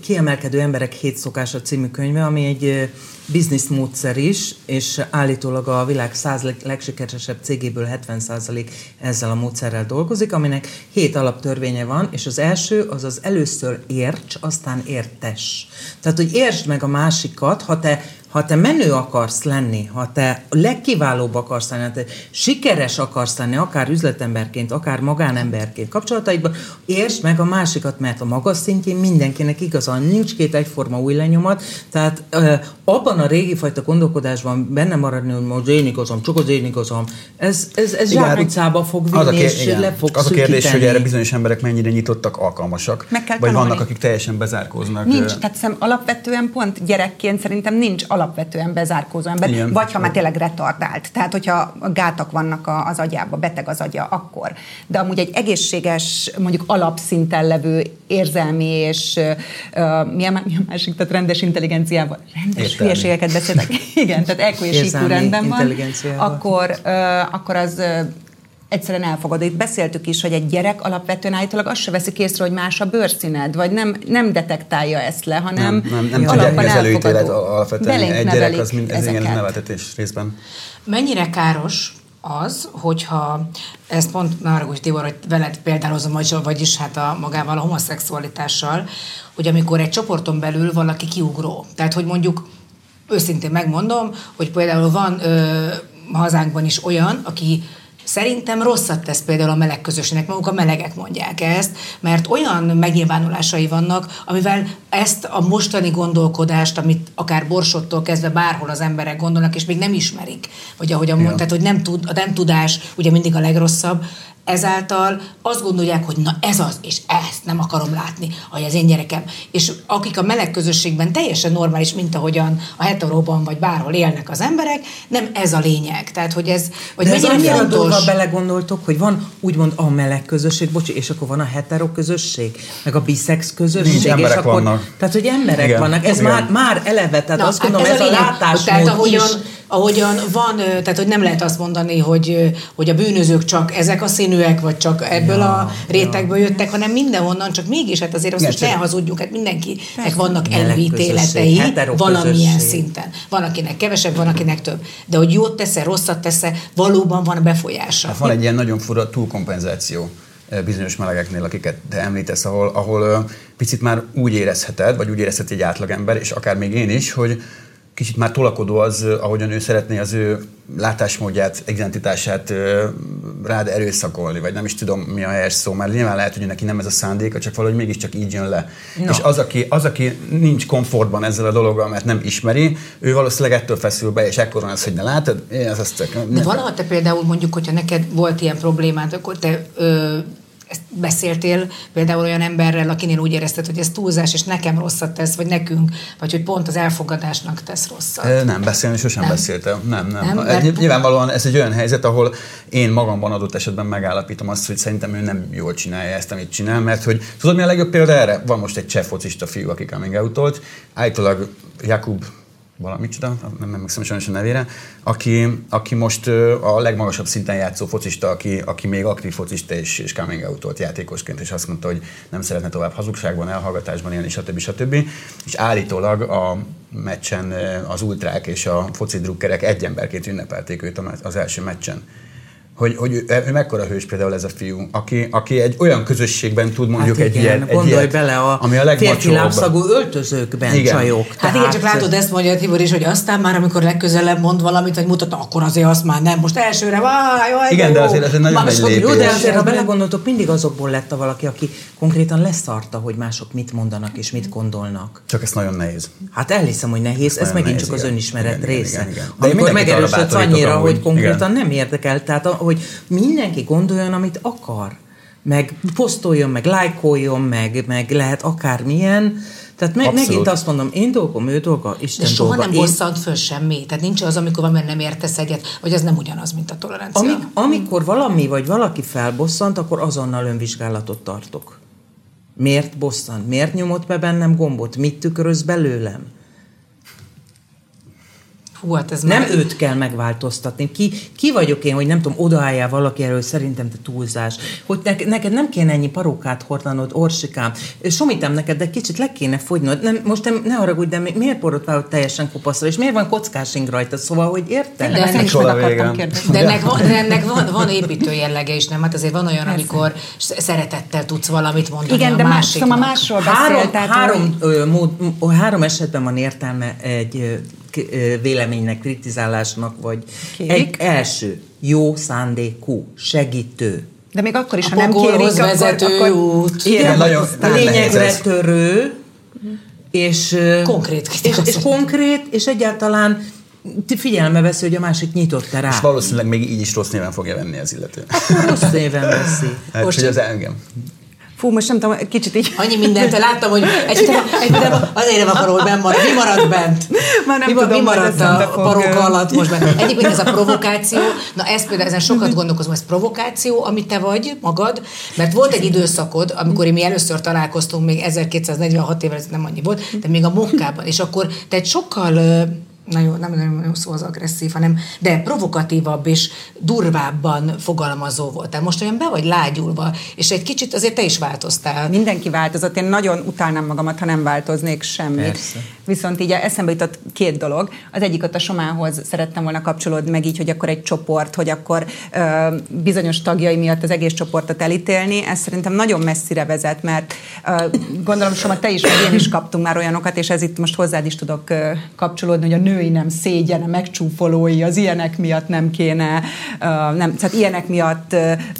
Speaker 3: Kiemelkedő emberek hét szokása című könyve, ami egy bizniszmódszer is, és állítólag a világ száz legsikeresebb cégéből 70% ezzel a módszerrel dolgozik, aminek hét alaptörvénye van, és az első az az először érts, aztán értes. Tehát, hogy értsd meg a másikat, ha te ha te menő akarsz lenni, ha te legkiválóbb akarsz lenni, ha te sikeres akarsz lenni, akár üzletemberként, akár magánemberként kapcsolataidban, értsd meg a másikat, mert a magas szintjén mindenkinek igazán nincs két egyforma új lenyomat, tehát ö, abban a régi fajta gondolkodásban benne maradni, hogy most én igazam, csak az én igazam, ez, ez, ez zsákutcába fog vinni, az a kér, és igen. le fog
Speaker 5: Az a kérdés, hogy erre bizonyos emberek mennyire nyitottak, alkalmasak,
Speaker 4: Meg kell
Speaker 5: vagy vannak, akik teljesen bezárkóznak.
Speaker 4: Nincs, tehát szem, alapvetően pont gyerekként szerintem nincs alapvetően bezárkózó ember, Igen. vagy ha már tényleg retardált. Tehát, hogyha gátak vannak az agyába, beteg az agya, akkor. De amúgy egy egészséges, mondjuk alapszinten levő érzelmi és uh, mi, a, mi a másik, tehát rendes intelligenciával, rendes Értelmi. hülyeségeket beszélek, [laughs] igen, tehát EQ és IQ rendben van, akkor, uh, akkor az egyszerűen elfogad. Itt beszéltük is, hogy egy gyerek alapvetően állítólag azt se veszik észre, hogy más a bőrszíned, vagy nem, nem detektálja ezt le, hanem
Speaker 5: nem, nem, nem alapban ez előítélet alapvetően. Egy gyerek az mind, ez igen neveltetés részben.
Speaker 1: Mennyire káros az, hogyha ezt pont Nargus Tibor, hogy veled példálozom, vagyis hát a, magával a homoszexualitással, hogy amikor egy csoporton belül valaki kiugró. Tehát, hogy mondjuk őszintén megmondom, hogy például van ö, hazánkban is olyan, aki Szerintem rosszat tesz például a meleg közösségnek, maguk a melegek mondják ezt, mert olyan megnyilvánulásai vannak, amivel ezt a mostani gondolkodást, amit akár borsottól kezdve bárhol az emberek gondolnak, és még nem ismerik, vagy ahogyan ja. mondtad, hogy nem tud, a nem tudás ugye mindig a legrosszabb, ezáltal azt gondolják, hogy na ez az, és ezt nem akarom látni, hogy az én gyerekem. És akik a meleg közösségben teljesen normális, mint ahogyan a heteróban vagy bárhol élnek az emberek, nem ez a lényeg. Tehát, hogy ez, hogy
Speaker 3: De ez annyira fontos... dolga belegondoltok, hogy van úgymond a meleg közösség, bocsi, és akkor van a hetero közössség, meg a bisex közösség, Nincs,
Speaker 5: és
Speaker 3: akkor,
Speaker 5: vannak.
Speaker 3: Tehát, hogy emberek Igen. vannak, ez Igen. már, már eleve, tehát Na, azt gondolom, hát ez, ez a, a látásmód tehát, ahogyan, is
Speaker 1: ahogyan van, tehát hogy nem lehet azt mondani, hogy, hogy a bűnözők csak ezek a színűek, vagy csak ebből ja, a rétegből ja. jöttek, hanem mindenhonnan, csak mégis, hát azért azt most ne hazudjuk, hát mindenkinek vannak előítéletei valamilyen szinten. Van, akinek kevesebb, van, akinek több. De hogy jót tesz rosszat tesz valóban van befolyása.
Speaker 5: Hát van egy ilyen nagyon fura túlkompenzáció bizonyos melegeknél, akiket te említesz, ahol, ahol picit már úgy érezheted, vagy úgy érezheti egy átlagember, és akár még én is, hogy kicsit már tolakodó az, ahogyan ő szeretné az ő látásmódját, identitását rád erőszakolni, vagy nem is tudom mi a helyes szó, mert nyilván lehet, hogy neki nem ez a szándéka, csak valahogy mégiscsak így jön le. No. És az aki, az, aki nincs komfortban ezzel a dologgal, mert nem ismeri, ő valószínűleg ettől feszül be, és ekkor van az, hogy ne látod, én az azt
Speaker 1: De valaha te például mondjuk, hogyha neked volt ilyen problémád, akkor te ö, ezt beszéltél például olyan emberrel, akinél úgy érezted, hogy ez túlzás, és nekem rosszat tesz, vagy nekünk, vagy hogy pont az elfogadásnak tesz rosszat?
Speaker 5: Nem, beszélni sosem nem. beszéltem. Nem, nem. nem mert... Nyilvánvalóan ez egy olyan helyzet, ahol én magamban adott esetben megállapítom azt, hogy szerintem ő nem jól csinálja ezt, amit csinál, mert hogy tudod, mi a legjobb példa erre? Van most egy cseh focista fiú, aki coming out állítólag Jakub valamit csoda, nem emlékszem sajnos a nevére, aki, aki most a legmagasabb szinten játszó focista, aki, aki még aktív focista és, és coming out játékosként, és azt mondta, hogy nem szeretne tovább hazugságban, elhallgatásban élni, stb. stb. És állítólag a meccsen az ultrák és a foci drukkerek egy emberként ünnepelték őt az első meccsen hogy, hogy ő, ő mekkora hős például ez a fiú, aki, aki egy olyan közösségben tud mondjuk
Speaker 3: hát
Speaker 5: egy
Speaker 3: igen,
Speaker 5: ilyen... Egy
Speaker 3: gondolj
Speaker 5: ilyet,
Speaker 3: bele a,
Speaker 5: ami a
Speaker 3: férfi lábszagú öltözőkben
Speaker 5: Igen.
Speaker 3: csajok.
Speaker 1: Hát igen, csak látod, ezt mondja Tibor is, hogy aztán már, amikor legközelebb mond valamit, vagy mutat, akkor azért azt már nem. Most elsőre, váj, jaj,
Speaker 5: Igen,
Speaker 1: de
Speaker 5: de
Speaker 1: jó.
Speaker 5: azért ez egy nagyon nagy lépés.
Speaker 3: Jó, de azért, ha belegondoltok, mindig azokból lett a valaki, aki konkrétan leszarta, hogy mások mit mondanak és mit gondolnak.
Speaker 5: Csak ez nagyon nehéz.
Speaker 3: Hát elhiszem, hogy nehéz, ez
Speaker 5: nagyon
Speaker 3: megint
Speaker 5: nehéz,
Speaker 3: csak az
Speaker 5: igen.
Speaker 3: önismeret
Speaker 5: Igen, igen,
Speaker 3: része.
Speaker 5: igen, igen. De én
Speaker 3: Amikor megerősödsz annyira, hogy konkrétan
Speaker 5: Igen.
Speaker 3: nem érdekel, tehát hogy mindenki gondoljon, amit akar, meg posztoljon, meg lájkoljon, meg, meg lehet akármilyen. Tehát me-
Speaker 5: Abszolút.
Speaker 3: megint azt mondom, én dolgom, ő dolga,
Speaker 1: De
Speaker 3: Isten
Speaker 1: soha
Speaker 3: dolga.
Speaker 1: nem
Speaker 3: Én-
Speaker 1: bosszant föl semmi. Tehát nincs az, amikor valami nem értesz egyet, vagy az nem ugyanaz, mint a tolerancia.
Speaker 3: Amik, amikor valami vagy valaki felbosszant, akkor azonnal önvizsgálatot tartok. Miért bosszant? Miért nyomott be bennem gombot? Mit tükröz belőlem?
Speaker 1: Hú, hát ez
Speaker 3: Nem
Speaker 1: már...
Speaker 3: őt kell megváltoztatni. Ki, ki vagyok én, hogy nem tudom, odaálljál valaki erről, szerintem te túlzás. Hogy ne, neked nem kéne ennyi parókát hordanod, orsikám. Somítem neked, de kicsit le kéne fogynod. Nem, most nem, ne haragudj, de mi- miért borotválod teljesen kopaszra, és miért van kockás ing rajta? Szóval, hogy érted?
Speaker 1: De
Speaker 4: kérdezni.
Speaker 1: De ennek, van, de ennek van, van építő jellege is, nem? Hát azért van olyan, amikor sz- szeretettel tudsz valamit mondani
Speaker 4: Igen,
Speaker 1: a
Speaker 4: de más,
Speaker 1: másiknak.
Speaker 4: szóval másról beszél.
Speaker 3: Három,
Speaker 4: tehát,
Speaker 3: három, ö, mód, három esetben van értelme egy véleménynek, kritizálásnak, vagy
Speaker 4: Kérik?
Speaker 3: egy első, jó szándékú, segítő,
Speaker 4: De még akkor is,
Speaker 1: A
Speaker 4: ha nem kérik,
Speaker 1: vezető
Speaker 4: akkor, akkor
Speaker 1: út.
Speaker 3: Igen,
Speaker 5: nagyon-
Speaker 3: lényegre törő, és,
Speaker 1: Konkrét
Speaker 3: és, és konkrét, és egyáltalán figyelme veszi, hogy a másik nyitott-e rá.
Speaker 5: És valószínűleg még így is rossz néven fogja venni az illető.
Speaker 3: Rossz néven veszi.
Speaker 5: Hát,
Speaker 1: Most
Speaker 5: hogy az engem.
Speaker 4: Fú, most nem tudom, kicsit így...
Speaker 1: Annyi mindent láttam, hogy egy, egy, azért nem akarod, hogy benn marad. Mi maradt bent?
Speaker 4: Már nem
Speaker 1: mi,
Speaker 4: tudom,
Speaker 1: mi maradt a paróka alatt most bent? Egyébként ez a provokáció, na ez például, ezen sokat gondolkozom, ez provokáció, amit te vagy magad, mert volt egy időszakod, amikor mi először találkoztunk, még 1246 évvel, ez nem annyi volt, de még a munkában, és akkor te egy sokkal ö, na jó, nem nagyon jó szó az agresszív, hanem de provokatívabb és durvábban fogalmazó voltál. Most olyan be vagy lágyulva, és egy kicsit azért te is változtál.
Speaker 4: Mindenki változott. Én nagyon utálnám magamat, ha nem változnék semmit.
Speaker 3: Persze.
Speaker 4: Viszont így eszembe jutott két dolog. Az egyik ott a Somához szerettem volna kapcsolódni, meg így, hogy akkor egy csoport, hogy akkor ö, bizonyos tagjai miatt az egész csoportot elítélni. Ez szerintem nagyon messzire vezet, mert ö, gondolom Soma, te is, meg én is kaptunk már olyanokat, és ez itt most hozzád is tudok ö, kapcsolódni, hogy a női nem szégyene, megcsúfolói, az ilyenek miatt nem kéne, nem, tehát ilyenek miatt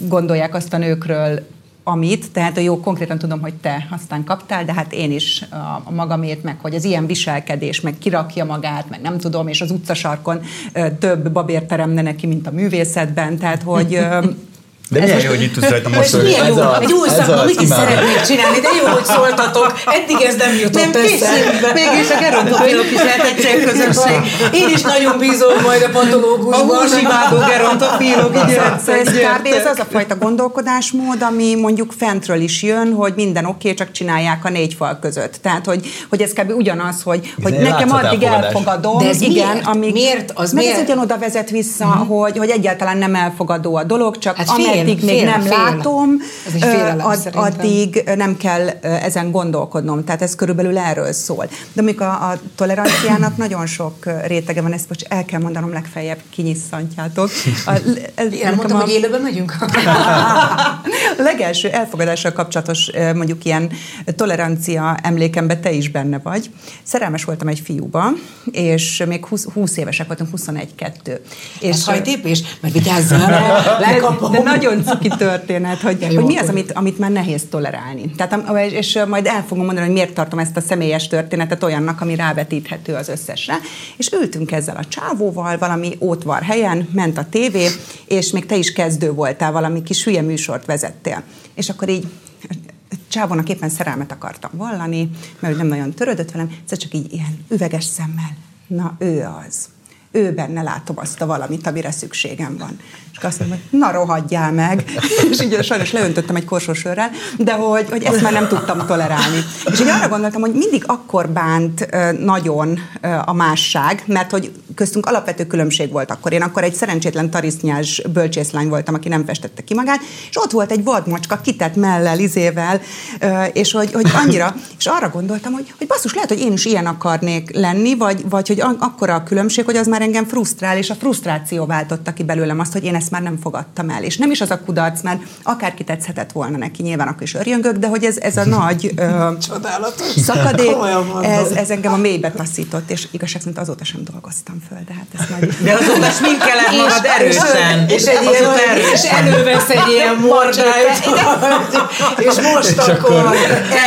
Speaker 4: gondolják azt a nőkről, amit, tehát a jó, konkrétan tudom, hogy te aztán kaptál, de hát én is a, magamét, meg hogy az ilyen viselkedés, meg kirakja magát, meg nem tudom, és az utcasarkon több babért teremne neki, mint a művészetben, tehát hogy... [laughs]
Speaker 5: De milyen jó, hogy itt tudsz rajta [laughs] mosolyogni.
Speaker 1: milyen
Speaker 5: Ez
Speaker 1: jó,
Speaker 5: az,
Speaker 1: egy új szakma, mit is szeretnék csinálni, de jó, hogy szóltatok, eddig ez nem jutott
Speaker 3: Nem
Speaker 1: össze.
Speaker 3: Mégis a gerontofilok is lehet egy célközönség.
Speaker 1: Én is nagyon bízom majd a
Speaker 3: A
Speaker 1: patológusban.
Speaker 3: húsimádó [laughs] gerontofilok így
Speaker 4: ez
Speaker 3: jöttek,
Speaker 4: kb. ez az a fajta gondolkodásmód, ami mondjuk fentről is jön, hogy minden oké, okay, csak csinálják a négy fal között. Tehát, hogy, hogy ez kb. ugyanaz, hogy, hogy nekem addig elfogadom.
Speaker 1: De ez
Speaker 4: igen,
Speaker 1: miért?
Speaker 4: amíg,
Speaker 1: Miért? Az
Speaker 4: mert
Speaker 1: miért?
Speaker 4: ez ugyanoda vezet vissza, hogy, hogy egyáltalán nem elfogadó a dolog, csak
Speaker 1: Hát
Speaker 4: hát
Speaker 1: fél,
Speaker 4: ameddig még
Speaker 1: fél,
Speaker 4: nem
Speaker 1: fél.
Speaker 4: látom, ad, addig nem kell ezen gondolkodnom. Tehát ez körülbelül erről szól. De amikor a, a toleranciának [coughs] nagyon sok rétege van, ezt most el kell mondanom legfeljebb, kinyisszantjátok. A, ez,
Speaker 1: Elmondtam,
Speaker 4: nekem a-
Speaker 1: hogy élőben megyünk? [laughs]
Speaker 4: a legelső elfogadással kapcsolatos mondjuk ilyen tolerancia emlékemben te is benne vagy. Szerelmes voltam egy fiúba, és még 20, 20 évesek voltunk, 21-2. És
Speaker 1: Ez hajtépés? Mert vigyázzál, [laughs] lekapom.
Speaker 4: de nagyon cuki történet, hogy,
Speaker 1: jó,
Speaker 4: hogy mi az, amit, amit már nehéz tolerálni. Tehát, és, és majd el fogom mondani, hogy miért tartom ezt a személyes történetet olyannak, ami rávetíthető az összesre. És ültünk ezzel a csávóval valami ótvar helyen, ment a tévé, és még te is kezdő voltál, valami kis hülye műsort vezettél. És akkor így csávónak éppen szerelmet akartam vallani, mert nem nagyon törődött velem, egyszer csak így ilyen üveges szemmel. Na, ő az. Ő benne látom azt a valamit, amire szükségem van. És azt mondom, hogy na rohadjál meg. [laughs] és így sajnos leöntöttem egy korsósörrel, de hogy, hogy ezt már nem tudtam tolerálni. És így arra gondoltam, hogy mindig akkor bánt nagyon a másság, mert hogy köztünk alapvető különbség volt akkor. Én akkor egy szerencsétlen tarisznyás bölcsészlány voltam, aki nem festette ki magát, és ott volt egy vadmacska kitett mellel, izével, és hogy, hogy annyira, és arra gondoltam, hogy, hogy basszus, lehet, hogy én is ilyen akarnék lenni, vagy, vagy hogy akkora a különbség, hogy az már engem frusztrál, és a frusztráció váltotta ki belőlem azt, hogy én ezt már nem fogadtam el. És nem is az a kudarc, mert akárki tetszhetett volna neki, nyilván akkor is örjöngök, de hogy ez, ez a nagy ö, [laughs]
Speaker 1: Csodálatos.
Speaker 4: szakadék, ez, ez engem a mélybe taszított, és igazság szerint azóta sem dolgoztam föl, de hát ez majd...
Speaker 3: De azóta is mind kellett magad erősen.
Speaker 1: És, egy ilyen, és elővesz egy ilyen mordályt, [laughs] és most akkor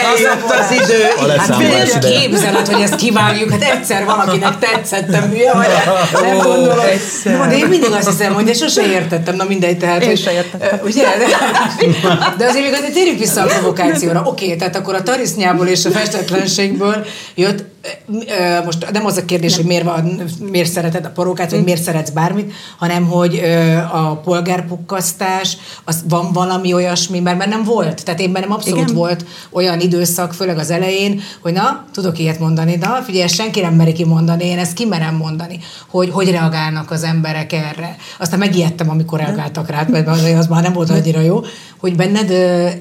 Speaker 3: eljött az idő.
Speaker 1: Hát képzeled, hogy ezt kivágjuk, hát egyszer valakinek tetszettem, hülye [laughs] vagy, nem gondolom. De én mindig azt hiszem, hogy de sose értettem, na mindegy, tehát.
Speaker 4: Én se értettem.
Speaker 1: Ugye? De azért még azért térjünk vissza a provokációra. Oké, okay, tehát akkor a tarisznyából és a festetlenségből jött most nem az a kérdés, hogy miért, van, miért szereted a parókát, vagy miért szeretsz bármit, hanem hogy a polgárpukkasztás, az van valami olyasmi, mert bennem volt. Tehát én bennem abszolút Igen. volt olyan időszak, főleg az elején, hogy na, tudok ilyet mondani, na, figyelj, senki nem meri kimondani, én ezt kimerem mondani, hogy hogy reagálnak az emberek erre. Aztán megijedtem, amikor reagáltak rá, mert az, az már nem volt annyira jó, hogy benned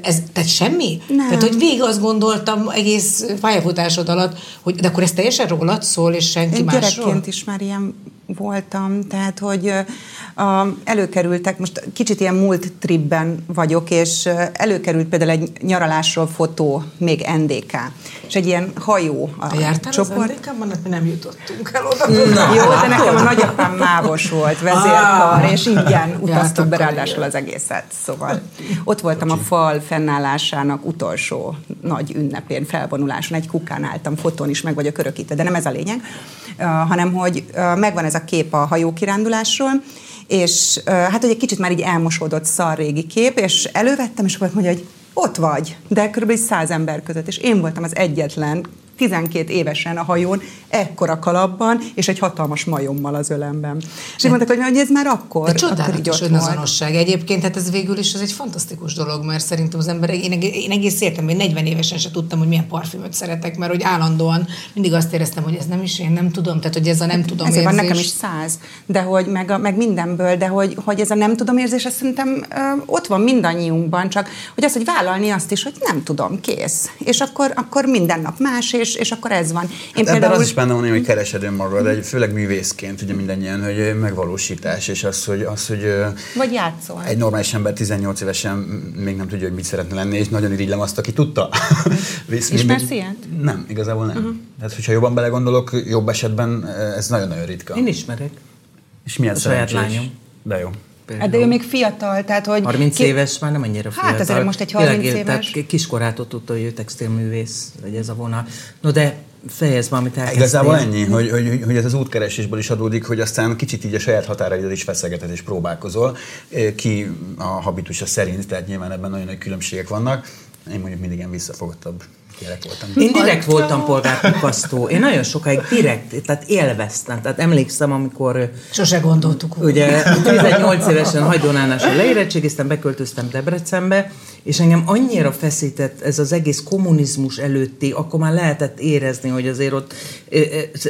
Speaker 1: ez, tehát semmi? Nem. Tehát, hogy végig azt gondoltam egész pályafutásod alatt, hogy de akkor ez teljesen rólad szól, és senki
Speaker 4: Én
Speaker 1: másról?
Speaker 4: gyerekként is már ilyen voltam, tehát hogy uh, előkerültek, most kicsit ilyen múlt tripben vagyok, és előkerült például egy nyaralásról fotó, még NDK, és egy ilyen hajó
Speaker 1: a jártál csoport. az hát mi nem jutottunk el oda.
Speaker 4: Na, Jó, de nekem a nagyapám mávos volt, vezérkar, és ingyen utaztuk be ráadásul az egészet, szóval ott voltam a fal fennállásának utolsó nagy ünnepén, felvonuláson, egy kukán álltam, fotón is meg vagyok örökítve, de nem ez a lényeg, hanem hogy megvan ez a kép a hajókirándulásról, és hát egy kicsit már így elmosódott szar régi kép, és elővettem, és volt mondja, hogy ott vagy, de kb. száz ember között, és én voltam az egyetlen 12 évesen a hajón, ekkora kalapban, és egy hatalmas majommal az ölemben. És én mondták, hogy ez már akkor.
Speaker 1: De csodálatos önazonosság. Egyébként, hát ez végül is ez egy fantasztikus dolog, mert szerintem az emberek, én, én egész értem, hogy 40 évesen se tudtam, hogy milyen parfümöt szeretek, mert hogy állandóan mindig azt éreztem, hogy ez nem is én nem tudom, tehát hogy ez a nem tudom
Speaker 4: Ezért
Speaker 1: érzés.
Speaker 4: van nekem is száz, de hogy meg, a, meg mindenből, de hogy, hogy ez a nem tudom érzés, azt szerintem ö, ott van mindannyiunkban, csak hogy az, hogy vállalni azt is, hogy nem tudom, kész. És akkor, akkor minden nap más, és, és akkor ez van.
Speaker 5: Én hát például... az is benne van, hogy keresed önmagad, egy, főleg művészként, ugye mindannyian, hogy megvalósítás, és az, hogy, az, hogy
Speaker 4: Vagy játszol.
Speaker 5: Egy normális ember 18 évesen még nem tudja, hogy mit szeretne lenni, és nagyon irigylem azt, aki tudta. [laughs]
Speaker 4: Visz, Ismersz ilyet?
Speaker 5: Nem, igazából nem. Uh-huh. Tehát, hogyha jobban belegondolok, jobb esetben ez nagyon-nagyon ritka.
Speaker 3: Én ismerek.
Speaker 5: És milyen
Speaker 3: a saját lányom.
Speaker 5: De jó.
Speaker 4: Hát de ő még fiatal, tehát hogy...
Speaker 3: 30 ki... éves már nem annyira fiatal.
Speaker 4: Hát azért most egy 30 Tényleg, éves.
Speaker 3: Tehát kiskorától tudta, hogy ő textilművész, vagy ez a vonal. No de fejezd be, amit elkezdtél.
Speaker 5: Igazából ennyi, hogy, hogy, hogy ez az útkeresésből is adódik, hogy aztán kicsit így a saját határaidat is feszegeted és próbálkozol. Ki a habitusa szerint, tehát nyilván ebben nagyon nagy különbségek vannak. Én mondjuk mindig ilyen visszafogottabb gyerek voltam.
Speaker 3: Én direkt voltam polgárpukasztó. Én nagyon sokáig direkt, tehát élveztem. Tehát emlékszem, amikor...
Speaker 1: Sose gondoltuk.
Speaker 3: Ugye 18 évesen Hajdónánáson leérettségiztem, beköltöztem Debrecenbe, és engem annyira feszített ez az egész kommunizmus előtti, akkor már lehetett érezni, hogy azért ott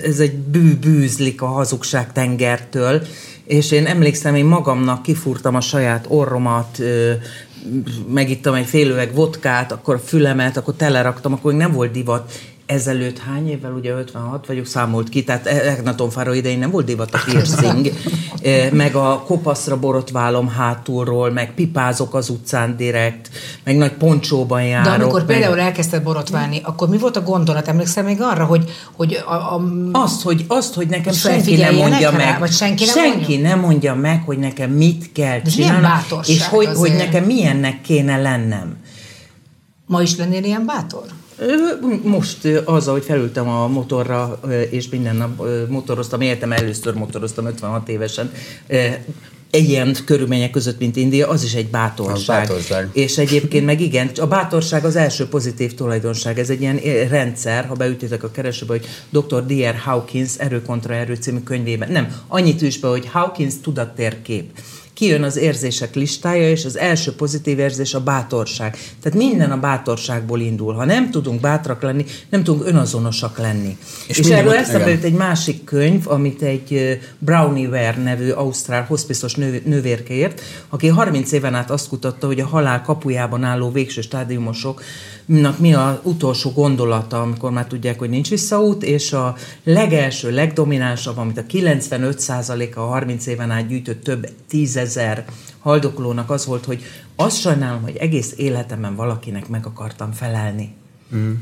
Speaker 3: ez egy bű bűzlik a hazugság tengertől, és én emlékszem, én magamnak kifúrtam a saját orromat, megittam egy fél üveg vodkát, akkor a fülemet, akkor teleraktam, akkor még nem volt divat ezelőtt hány évvel, ugye 56 vagyok, számolt ki, tehát Egnaton Fáró idején nem volt divat a piercing, [laughs] meg a kopaszra borotválom hátulról, meg pipázok az utcán direkt, meg nagy poncsóban járok.
Speaker 1: De amikor
Speaker 3: meg...
Speaker 1: például elkezdted borotválni, akkor mi volt a gondolat? Emlékszel még arra, hogy, hogy a, a...
Speaker 3: Azt, hogy, azt, hogy nekem senki nem mondja rá, meg,
Speaker 1: vagy senki nem,
Speaker 3: senki
Speaker 1: mondja?
Speaker 3: nem mondja meg, hogy nekem mit kell De csinálni, és hogy, hogy nekem milyennek kéne lennem.
Speaker 1: Ma is lennél ilyen bátor?
Speaker 3: Most az, hogy felültem a motorra, és minden nap motoroztam, életem először motoroztam 56 évesen, egy ilyen körülmények között, mint India, az is egy bátorság.
Speaker 5: Az bátorság.
Speaker 3: És egyébként meg igen, a bátorság az első pozitív tulajdonság. Ez egy ilyen rendszer, ha beütitek a keresőbe, hogy Dr. D.R. Hawkins Erő kontra erő című könyvében. Nem, annyit is be, hogy Hawkins tudattérkép kijön az érzések listája, és az első pozitív érzés a bátorság. Tehát minden a bátorságból indul. Ha nem tudunk bátrak lenni, nem tudunk önazonosak lenni. És, és erről eszembe jut egy másik könyv, amit egy Brownie Ware nevű ausztrál hospiszos nővérke írt, aki 30 éven át azt kutatta, hogy a halál kapujában álló végső stádiumosoknak mi a utolsó gondolata, amikor már tudják, hogy nincs visszaút, és a legelső, legdominánsabb, amit a 95%-a a 30 éven át gyűjtött több tízezer haldoklónak az volt, hogy azt sajnálom, hogy egész életemben valakinek meg akartam felelni. Mm.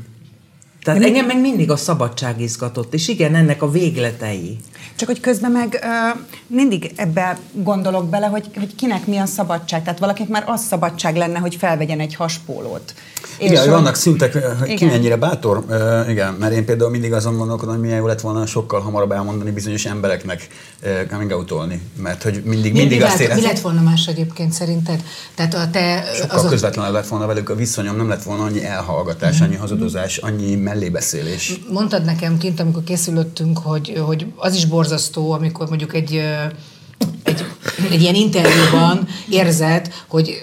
Speaker 3: Tehát engem meg mindig a szabadság izgatott, és igen, ennek a végletei.
Speaker 4: Csak hogy közben meg uh, mindig ebbe gondolok bele, hogy, hogy kinek mi a szabadság. Tehát valakinek már az szabadság lenne, hogy felvegyen egy haspólót.
Speaker 5: Igen, és vannak szintek, hogy ki mennyire bátor. Uh, igen, mert én például mindig azon gondolkodom, hogy milyen jó lett volna sokkal hamarabb elmondani bizonyos embereknek uh, coming out mert hogy mindig, mindig
Speaker 1: mi,
Speaker 5: azt
Speaker 1: érez... Mi lett volna más egyébként szerinted?
Speaker 5: Tehát a te... Sokkal azon... közvetlenül lett volna velük a viszonyom, nem lett volna annyi elhallgatás, mm. annyi hazudozás, annyi mellébeszélés.
Speaker 1: Mondtad nekem kint, amikor készülöttünk, hogy, hogy az is borzasztó, amikor mondjuk egy, egy, egy ilyen interjúban érzed, hogy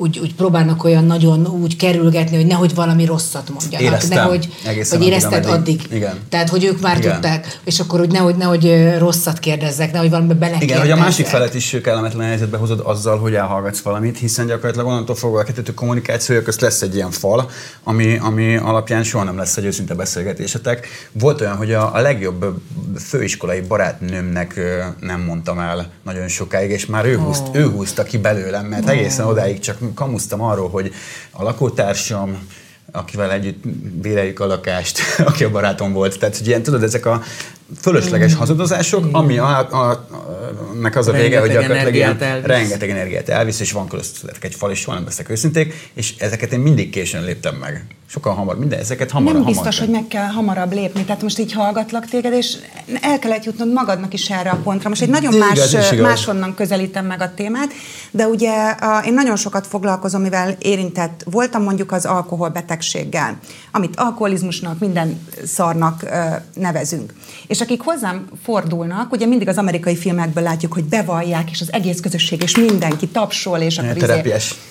Speaker 1: úgy, úgy próbálnak olyan nagyon úgy kerülgetni, hogy nehogy valami rosszat mondjanak.
Speaker 5: Éreztem.
Speaker 1: Nehogy, vagy érezted addig. addig.
Speaker 5: Igen.
Speaker 1: Tehát, hogy ők már Igen. tudták, és akkor úgy nehogy, nehogy rosszat kérdezzek, nehogy valami bele
Speaker 5: Igen, hogy a másik felet is kellemetlen helyzetbe hozod azzal, hogy elhallgatsz valamit, hiszen gyakorlatilag onnantól fogva a kettőtök kommunikációja közt lesz egy ilyen fal, ami, ami alapján soha nem lesz egy őszinte beszélgetésetek. Volt olyan, hogy a, a legjobb főiskolai barátnőmnek nem mondtam el nagyon sokáig, és már ő, oh. húzt, ő húzta ki belőlem, mert oh. egészen odáig csak kamusztam arról, hogy a lakótársam, akivel együtt béreljük a lakást, [laughs] aki a barátom volt. Tehát, hogy ilyen, tudod, ezek a fölösleges mm. hazudozások, ami a, a, a, nek az a vége, hogy gyakorlatilag ilyen elvisz. rengeteg energiát elvisz, és van közöttetek egy fal, és soha nem leszek őszinték, és ezeket én mindig későn léptem meg. Sokkal hamar, minden ezeket hamar.
Speaker 4: Nem biztos, hamar hogy meg kell hamarabb lépni. Tehát most így hallgatlak téged, és el kellett jutnod magadnak is erre a pontra. Most egy nagyon más, máshonnan közelítem meg a témát, de ugye a, én nagyon sokat foglalkozom, mivel érintett voltam mondjuk az alkoholbetegséggel, amit alkoholizmusnak, minden szarnak ö, nevezünk. És akik hozzám fordulnak, ugye mindig az amerikai filmekből látjuk, hogy bevallják, és az egész közösség, és mindenki tapsol, és akkor izé,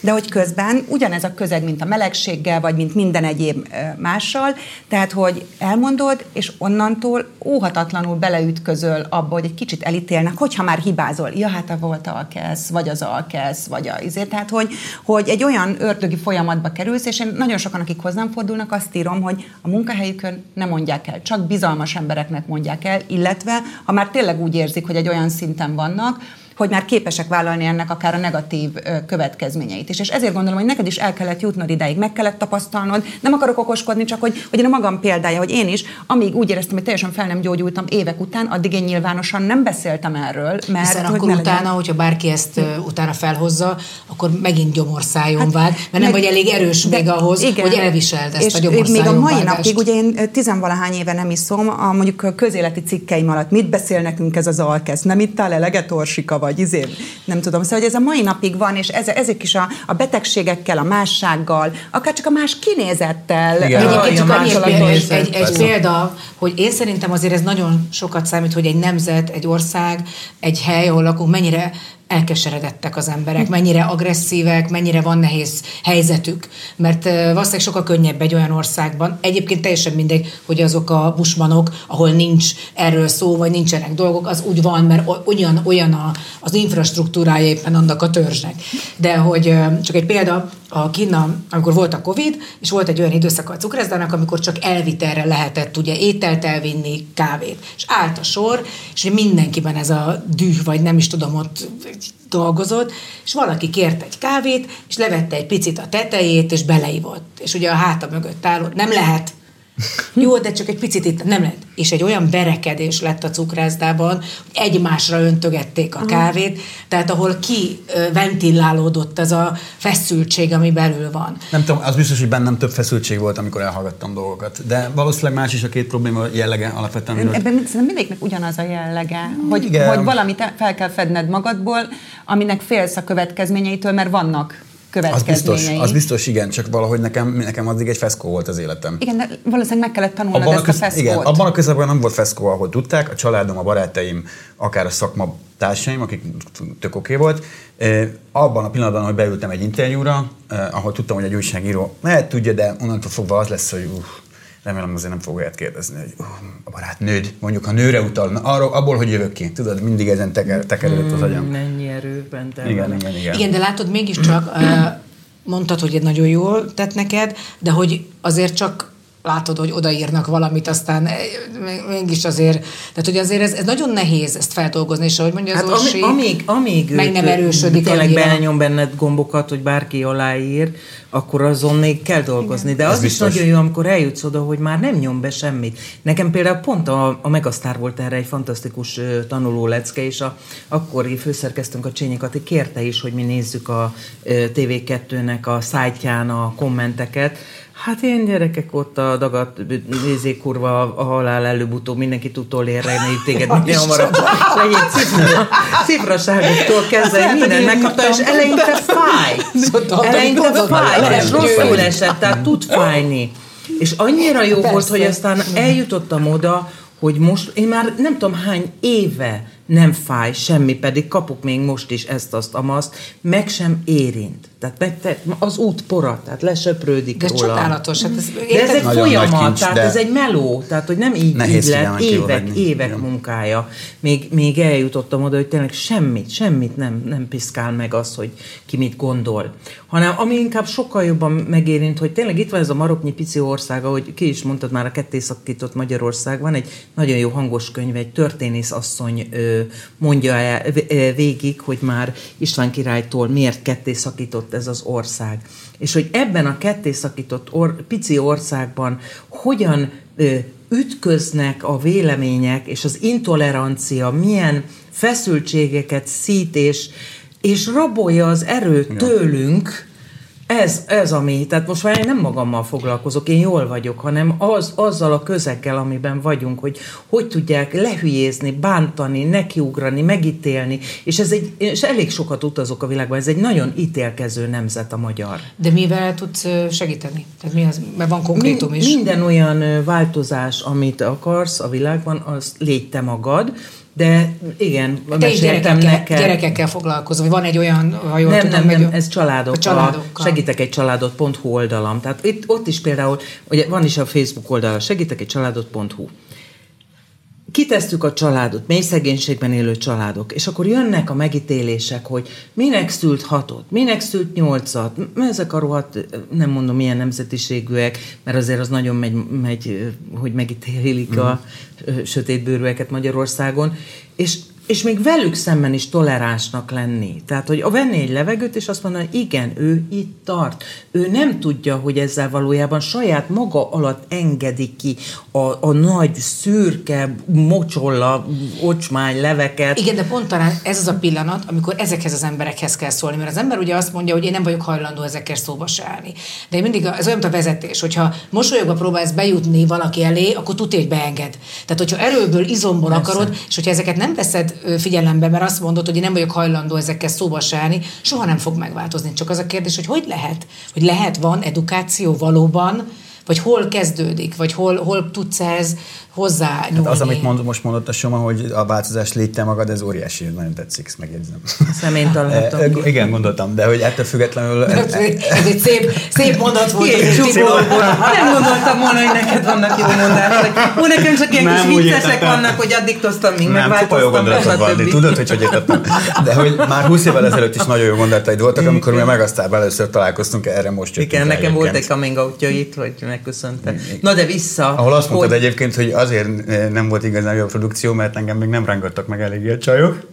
Speaker 4: De hogy közben ugyanez a közeg, mint a melegséggel, vagy mint minden egyéb mással, tehát hogy elmondod, és onnantól óhatatlanul beleütközöl abba, hogy egy kicsit elítélnek, hogyha már hibázol. Ja, hát a volt alkesz, vagy az alkesz, vagy a izé. Tehát, hogy, hogy egy olyan ördögi folyamatba kerülsz, és én nagyon sokan, akik hozzám fordulnak, azt írom, hogy a munkahelyükön nem mondják el, csak bizalmas embereknek mondják el, illetve ha már tényleg úgy érzik, hogy egy olyan szinten vannak, hogy már képesek vállalni ennek akár a negatív következményeit is. És ezért gondolom, hogy neked is el kellett jutnod ideig, meg kellett tapasztalnod. Nem akarok okoskodni, csak hogy, hogy én a magam példája, hogy én is, amíg úgy éreztem, hogy teljesen fel nem gyógyultam évek után, addig én nyilvánosan nem beszéltem erről.
Speaker 1: Mert Hiszen hogy akkor utána, legyen. hogyha bárki ezt uh, utána felhozza, akkor megint gyomorszájon hát, vág, mert nem vagy elég erős de, még ahhoz, igen, hogy elviseld ezt és a gyomorszájon
Speaker 4: még a mai vágást. napig, ugye én tizenvalahány éve nem iszom, a mondjuk a közéleti cikkeim alatt mit beszél nekünk ez az alkesz? Nem ittál eleget orsika vagy izé, nem tudom. Szóval hogy ez a mai napig van, és ez, ezek is a, a betegségekkel, a mássággal, akár csak a más kinézettel.
Speaker 1: Igen, Egyébként csak annyi egy, egy, egy példa, hogy én szerintem azért ez nagyon sokat számít, hogy egy nemzet, egy ország, egy hely, ahol lakunk, mennyire elkeseredettek az emberek, mennyire agresszívek, mennyire van nehéz helyzetük. Mert valószínűleg sokkal könnyebb egy olyan országban, egyébként teljesen mindegy, hogy azok a busmanok, ahol nincs erről szó, vagy nincsenek dolgok, az úgy van, mert olyan, olyan a, az infrastruktúrája éppen annak a törzsnek. De hogy csak egy példa, a Kína, amikor volt a Covid, és volt egy olyan időszak a cukrászdának, amikor csak elvitelre lehetett ugye ételt elvinni, kávét. És állt a sor, és mindenkiben ez a düh, vagy nem is tudom, ott dolgozott, és valaki kért egy kávét, és levette egy picit a tetejét, és beleivott. És ugye a háta mögött álló, nem lehet, jó, de csak egy picit itt nem lehet. És egy olyan berekedés lett a cukrászdában, hogy egymásra öntögették a kávét, tehát ahol ki ventilálódott ez a feszültség, ami belül van.
Speaker 5: Nem tudom, az biztos, hogy bennem több feszültség volt, amikor elhallgattam dolgokat. De valószínűleg más is a két probléma jellege alapvetően.
Speaker 4: Ebben szerintem mindegyiknek ugyanaz a jellege, hogy, Igen. hogy valamit fel kell fedned magadból, aminek félsz a következményeitől, mert vannak következményei.
Speaker 5: Az biztos, az biztos, igen, csak valahogy nekem, nekem addig egy feszkó volt az életem.
Speaker 4: Igen, de valószínűleg meg kellett tanulnod
Speaker 5: Abban a,
Speaker 4: ezt a
Speaker 5: köz,
Speaker 4: feszkót.
Speaker 5: igen, abban a közegben nem volt feszkó, ahol tudták, a családom, a barátaim, akár a szakma társaim, akik tök oké volt. Abban a pillanatban, hogy beültem egy interjúra, ahol tudtam, hogy egy újságíró lehet tudja, de onnantól fogva az lesz, hogy uh, remélem azért nem fog olyat kérdezni, hogy uh, a barátnőd, mondjuk a nőre utal, na, arról, abból, hogy jövök ki. Tudod, mindig ezen teker, tekerődött az agyam.
Speaker 3: Mennyi erő bent
Speaker 5: Igen, igen, igen.
Speaker 1: Igen, de látod, mégiscsak mondtad, hogy ez nagyon jól tett neked, de hogy azért csak látod, hogy odaírnak valamit, aztán eh, mégis azért, tehát hogy azért ez, ez nagyon nehéz ezt feldolgozni, és ahogy mondja az
Speaker 3: Hát
Speaker 1: Orsi,
Speaker 3: amíg, amíg
Speaker 1: meg nem erősödik
Speaker 3: tényleg
Speaker 1: annyira.
Speaker 3: belnyom benned gombokat, hogy bárki aláír, akkor azon még kell dolgozni. De
Speaker 5: Ez
Speaker 3: az is
Speaker 5: biztos.
Speaker 3: nagyon jó, amikor eljutsz oda, hogy már nem nyom be semmit. Nekem például pont a, a Megasztár volt erre egy fantasztikus tanuló lecke, és a akkori főszerkesztőnk a Csényi Kati kérte is, hogy mi nézzük a ö, TV2-nek a szájtján a kommenteket, Hát én gyerekek ott a dagat nézé kurva a halál előbb-utóbb mindenki tud tolérni téged [laughs] minél hamarabb. Egy cifra, cifraságoktól kezdve minden megkapta, és eleinte fáj. Eleinte fáj, és rosszul esett, tehát tud fájni. És annyira jó volt, hogy aztán eljutottam oda, hogy most én már nem tudom hány éve nem fáj semmi, pedig kapok még most is ezt, azt, amazt, meg sem érint. Tehát meg, te, az út pora, tehát lesöprődik
Speaker 1: de ez
Speaker 3: róla.
Speaker 1: csodálatos. Hát ez,
Speaker 3: De ez egy folyamat,
Speaker 5: kincs,
Speaker 3: tehát
Speaker 5: de-
Speaker 3: ez egy meló, tehát hogy nem így,
Speaker 5: Nehéz
Speaker 3: így lett, évek, évek
Speaker 5: Igen.
Speaker 3: munkája, még, még eljutottam oda, hogy tényleg semmit, semmit nem, nem piszkál meg az, hogy ki mit gondol. Hanem ami inkább sokkal jobban megérint, hogy tényleg itt van ez a maroknyi pici ország, ahogy ki is mondtad már, a ketté szakított Magyarország, van egy nagyon jó hangos könyv, egy történész asszony mondja el, végig, hogy már István királytól miért ketté szakított ez az ország. És hogy ebben a ketté szakított or, pici országban hogyan ö, ütköznek a vélemények és az intolerancia, milyen feszültségeket szít és, és rabolja az erőt tőlünk, ez, ez ami, tehát most már én nem magammal foglalkozok, én jól vagyok, hanem az, azzal a közeggel, amiben vagyunk, hogy hogy tudják lehülyézni, bántani, nekiugrani, megítélni, és ez egy, és elég sokat utazok a világban, ez egy nagyon ítélkező nemzet a magyar.
Speaker 1: de mivel tudsz segíteni? Tehát mi az, mert van konkrétum is.
Speaker 3: Minden olyan változás, amit akarsz a világban, az légy te magad, de igen,
Speaker 1: Te
Speaker 3: meséltem neked.
Speaker 1: gyerekekkel foglalkozol, vagy van egy olyan, ha jól
Speaker 3: nem,
Speaker 1: tudom,
Speaker 3: nem, nem, ez családok.
Speaker 1: Családokkal.
Speaker 3: Segítek egy családot.hu oldalam. Tehát itt, ott is például, ugye van is a Facebook oldala, segítek egy családot.hu. Kitesztük a családot, mély szegénységben élő családok, és akkor jönnek a megítélések, hogy minek szült hatot, minek szült nyolcat, ezek a rohadt, nem mondom milyen nemzetiségűek, mert azért az nagyon megy, megy hogy megítélik a ö, sötétbőrűeket Magyarországon, és és még velük szemben is toleránsnak lenni. Tehát, hogy venni egy levegőt, és azt mondani, hogy igen, ő itt tart. Ő nem tudja, hogy ezzel valójában saját maga alatt engedi ki a, a nagy, szürke, mocsolla, ocsmány leveket.
Speaker 1: Igen, de pont talán ez az a pillanat, amikor ezekhez az emberekhez kell szólni, mert az ember ugye azt mondja, hogy én nem vagyok hajlandó ezekkel szóba se állni. De mindig, ez olyan, mint a vezetés, hogyha mosolyogva próbálsz bejutni valaki elé, akkor tudja, hogy beenged. Tehát, hogyha erőből, izomból
Speaker 3: Persze.
Speaker 1: akarod, és hogyha ezeket nem veszed figyelembe, mert azt mondod, hogy én nem vagyok hajlandó ezekkel szóba se állni, soha nem fog megváltozni. Csak az a kérdés, hogy hogy lehet? Hogy lehet, van edukáció valóban, vagy hol kezdődik, vagy hol, hol tudsz ehhez hozzá
Speaker 5: Hát az, amit mond, most mondott a Soma, hogy a változás légy te magad, ez óriási, nagyon tetszik, ezt megjegyzem.
Speaker 3: Személytalanodtam. [laughs]
Speaker 5: E, igen, gondoltam, de hogy ettől függetlenül... [laughs]
Speaker 1: Ez egy szép, szép mondat volt. Tibor.
Speaker 3: Nem gondoltam volna, hogy neked vannak jó mondások. Ó, nekem csak ilyen
Speaker 5: Nem,
Speaker 3: kis viccesek vannak, hogy addiktoroztam, míg
Speaker 5: Nem,
Speaker 3: megváltoztam,
Speaker 5: gondolatod van, de
Speaker 3: stb.
Speaker 5: tudod, hogy hogy értettem. De hogy már 20 évvel ezelőtt is nagyon jó gondolataid voltak, amikor mi a Megasztárban először találkoztunk, erre most jöttünk
Speaker 3: Igen, nekem volt egy coming outja itt, hogy megköszönte. Na de vissza.
Speaker 5: Ahol azt mondtad
Speaker 3: hogy...
Speaker 5: egyébként, hogy azért eh, nem volt igazán jó a produkció, mert engem még nem rángattak meg eléggé a csajok.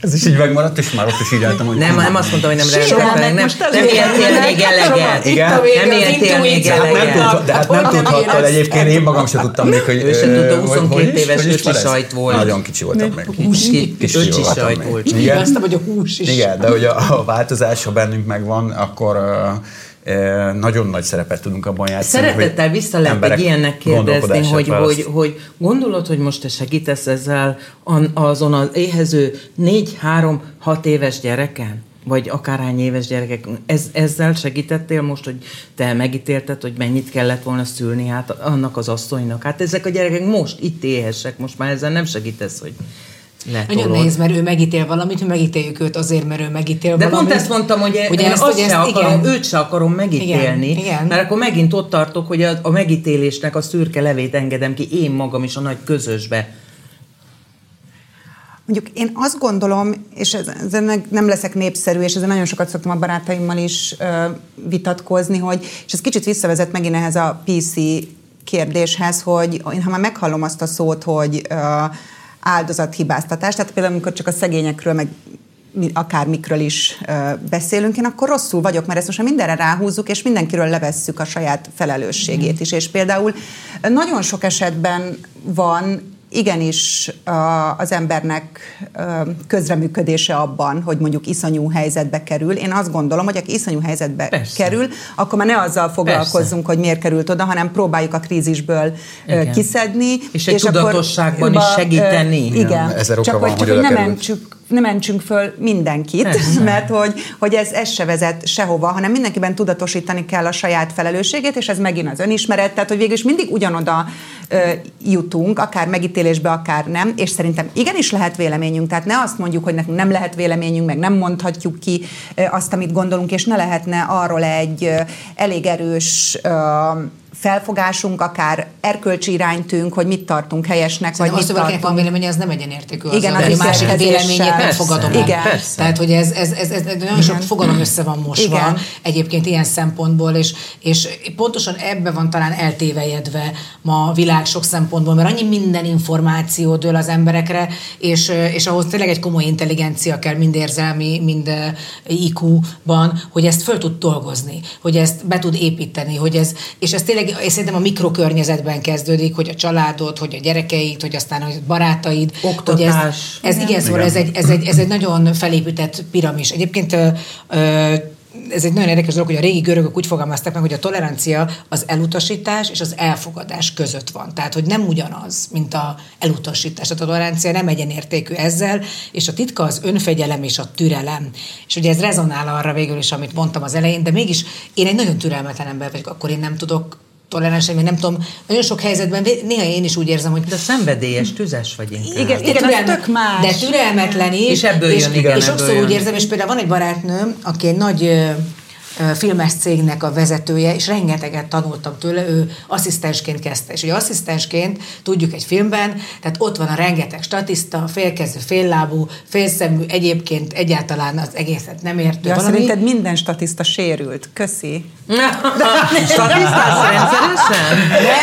Speaker 5: Ez is így megmaradt, és már ott is így álltam, hogy...
Speaker 3: Nem, nem azt mondtam, hogy nem rengeteg,
Speaker 1: meg
Speaker 3: nem, nem
Speaker 1: elég elég.
Speaker 3: még eleget.
Speaker 5: Igen.
Speaker 3: Nem
Speaker 1: az
Speaker 3: éltél még.
Speaker 5: Hát
Speaker 3: eleget.
Speaker 5: tud, de hát nem
Speaker 1: nem
Speaker 5: tudhattad
Speaker 1: érezted?
Speaker 5: egyébként, én magam sem tudtam még, hogy...
Speaker 3: Ő sem
Speaker 5: ö,
Speaker 3: tudta,
Speaker 5: hogy-
Speaker 3: 22
Speaker 5: hogy is-
Speaker 3: éves öcsi sajt volt.
Speaker 5: Nagyon kicsi voltam meg.
Speaker 3: Húsi,
Speaker 5: Kicsi
Speaker 3: öcsi sajt volt.
Speaker 5: Igen.
Speaker 1: hogy a hús is.
Speaker 5: Igen, de hogy a, változás, ha bennünk megvan, akkor uh, nagyon nagy szerepet tudunk abban játszani.
Speaker 3: Szeretettel
Speaker 5: hogy
Speaker 3: vissza lehet egy ilyennek kérdezni, hogy,
Speaker 5: választ.
Speaker 3: hogy, hogy gondolod, hogy most te segítesz ezzel azon az éhező 4-3-6 éves gyereken? vagy akárhány éves gyerekek, ez, ezzel segítettél most, hogy te megítélted, hogy mennyit kellett volna szülni hát annak az asszonynak? Hát ezek a gyerekek most itt éhesek, most már ezzel nem segítesz, hogy
Speaker 1: letolod. Nagyon nehéz, mert ő megítél valamit, mi megítéljük őt azért, mert ő megítél
Speaker 3: De
Speaker 1: valamit.
Speaker 3: pont ezt mondtam, hogy
Speaker 1: Ugye
Speaker 3: én
Speaker 1: ezt,
Speaker 3: azt
Speaker 1: hogy
Speaker 3: se
Speaker 1: ezt,
Speaker 3: akarom,
Speaker 1: igen.
Speaker 3: őt se akarom megítélni,
Speaker 1: Igen, igen.
Speaker 3: mert akkor megint ott tartok, hogy a, a megítélésnek a szürke levét engedem ki én magam is a nagy közösbe.
Speaker 4: Mondjuk én azt gondolom, és ezen nem leszek népszerű, és ezen nagyon sokat szoktam a barátaimmal is ö, vitatkozni, hogy, és ez kicsit visszavezet megint ehhez a PC kérdéshez, hogy én ha már meghallom azt a szót, hogy ö, áldozathibáztatás, tehát például amikor csak a szegényekről, meg mi- akármikről is beszélünk, én akkor rosszul vagyok, mert ezt most mindenre ráhúzzuk, és mindenkiről levesszük a saját felelősségét is. És például nagyon sok esetben van igenis az embernek közreműködése abban, hogy mondjuk iszonyú helyzetbe kerül. Én azt gondolom, hogy aki iszonyú helyzetbe
Speaker 3: Persze.
Speaker 4: kerül, akkor már ne azzal foglalkozzunk, hogy miért került oda, hanem próbáljuk a krízisből
Speaker 3: Igen.
Speaker 4: kiszedni.
Speaker 3: És egy
Speaker 4: akkor
Speaker 3: tudatosságban is
Speaker 4: ba- ö,
Speaker 3: segíteni.
Speaker 4: Igen.
Speaker 5: Ezer oka
Speaker 4: csak
Speaker 5: van,
Speaker 4: hogy,
Speaker 5: hogy
Speaker 4: csak, hogy
Speaker 5: oda
Speaker 4: ne
Speaker 5: került.
Speaker 4: mentsük ne mentsünk föl mindenkit,
Speaker 3: Persze.
Speaker 4: mert hogy, hogy ez, ez se vezet sehova, hanem mindenkiben tudatosítani kell a saját felelősségét, és ez megint az önismeret, tehát hogy végül is mindig ugyanoda ö, jutunk, akár megítélésbe, akár nem, és szerintem igenis lehet véleményünk, tehát ne azt mondjuk, hogy nekünk nem lehet véleményünk, meg nem mondhatjuk ki ö, azt, amit gondolunk, és ne lehetne arról egy ö, elég erős ö, felfogásunk, akár erkölcsi iránytünk, hogy mit tartunk helyesnek,
Speaker 1: Vagy
Speaker 4: vagy
Speaker 1: azt,
Speaker 4: mit
Speaker 1: hogy valakinek van
Speaker 4: tartunk.
Speaker 1: véleménye, az nem egyenértékű
Speaker 4: Igen,
Speaker 1: azzal,
Speaker 4: a
Speaker 1: hogy a másik véleményét nem
Speaker 3: Persze.
Speaker 1: fogadom el.
Speaker 4: Igen.
Speaker 3: Persze.
Speaker 1: Tehát, hogy ez, ez, ez, ez nagyon sok fogalom össze van mosva
Speaker 4: Igen.
Speaker 1: egyébként ilyen szempontból, és, és pontosan ebbe van talán eltévejedve ma a világ sok szempontból, mert annyi minden információ dől az emberekre, és, és ahhoz tényleg egy komoly intelligencia kell, mind érzelmi, mind eh, IQ-ban, hogy ezt föl tud dolgozni, hogy ezt be tud építeni, hogy ez, és ez tényleg, és szerintem a mikrokörnyezetben kezdődik, hogy a családod, hogy a gyerekeid, hogy aztán a barátaid, hogy ez,
Speaker 3: Oktatás.
Speaker 1: ez igen, szóval ez egy, ez, egy, ez egy nagyon felépített piramis. Egyébként ö, ö, ez egy nagyon érdekes dolog, hogy a régi görögök úgy fogalmazták meg, hogy a tolerancia az elutasítás és az elfogadás között van. Tehát, hogy nem ugyanaz, mint a elutasítás. A tolerancia nem egyenértékű ezzel, és a titka az önfegyelem és a türelem. És ugye ez rezonál arra végül is, amit mondtam az elején, de mégis én egy nagyon türelmetlen ember vagyok, akkor én nem tudok toleráns, lenni, mert nem tudom, nagyon sok helyzetben néha én is úgy érzem, hogy
Speaker 3: De szenvedélyes, tüzes vagy inkább.
Speaker 4: Igen,
Speaker 1: de
Speaker 4: igen,
Speaker 1: türelme-
Speaker 4: tök más.
Speaker 1: De türelmetlen is.
Speaker 3: És ebből
Speaker 1: és,
Speaker 3: jön, igen,
Speaker 1: És
Speaker 3: ebből
Speaker 1: sokszor
Speaker 3: jön.
Speaker 1: úgy érzem, és például van egy barátnőm, aki egy nagy filmes cégnek a vezetője, és rengeteget tanultam tőle, ő asszisztensként kezdte. És ugye asszisztensként tudjuk egy filmben, tehát ott van a rengeteg statiszta, félkező, féllábú, félszemű, egyébként egyáltalán az egészet nem értő
Speaker 4: Ja,
Speaker 1: valami.
Speaker 4: szerinted minden statiszta sérült. Köszi.
Speaker 3: Statisztálsz rendszeresen?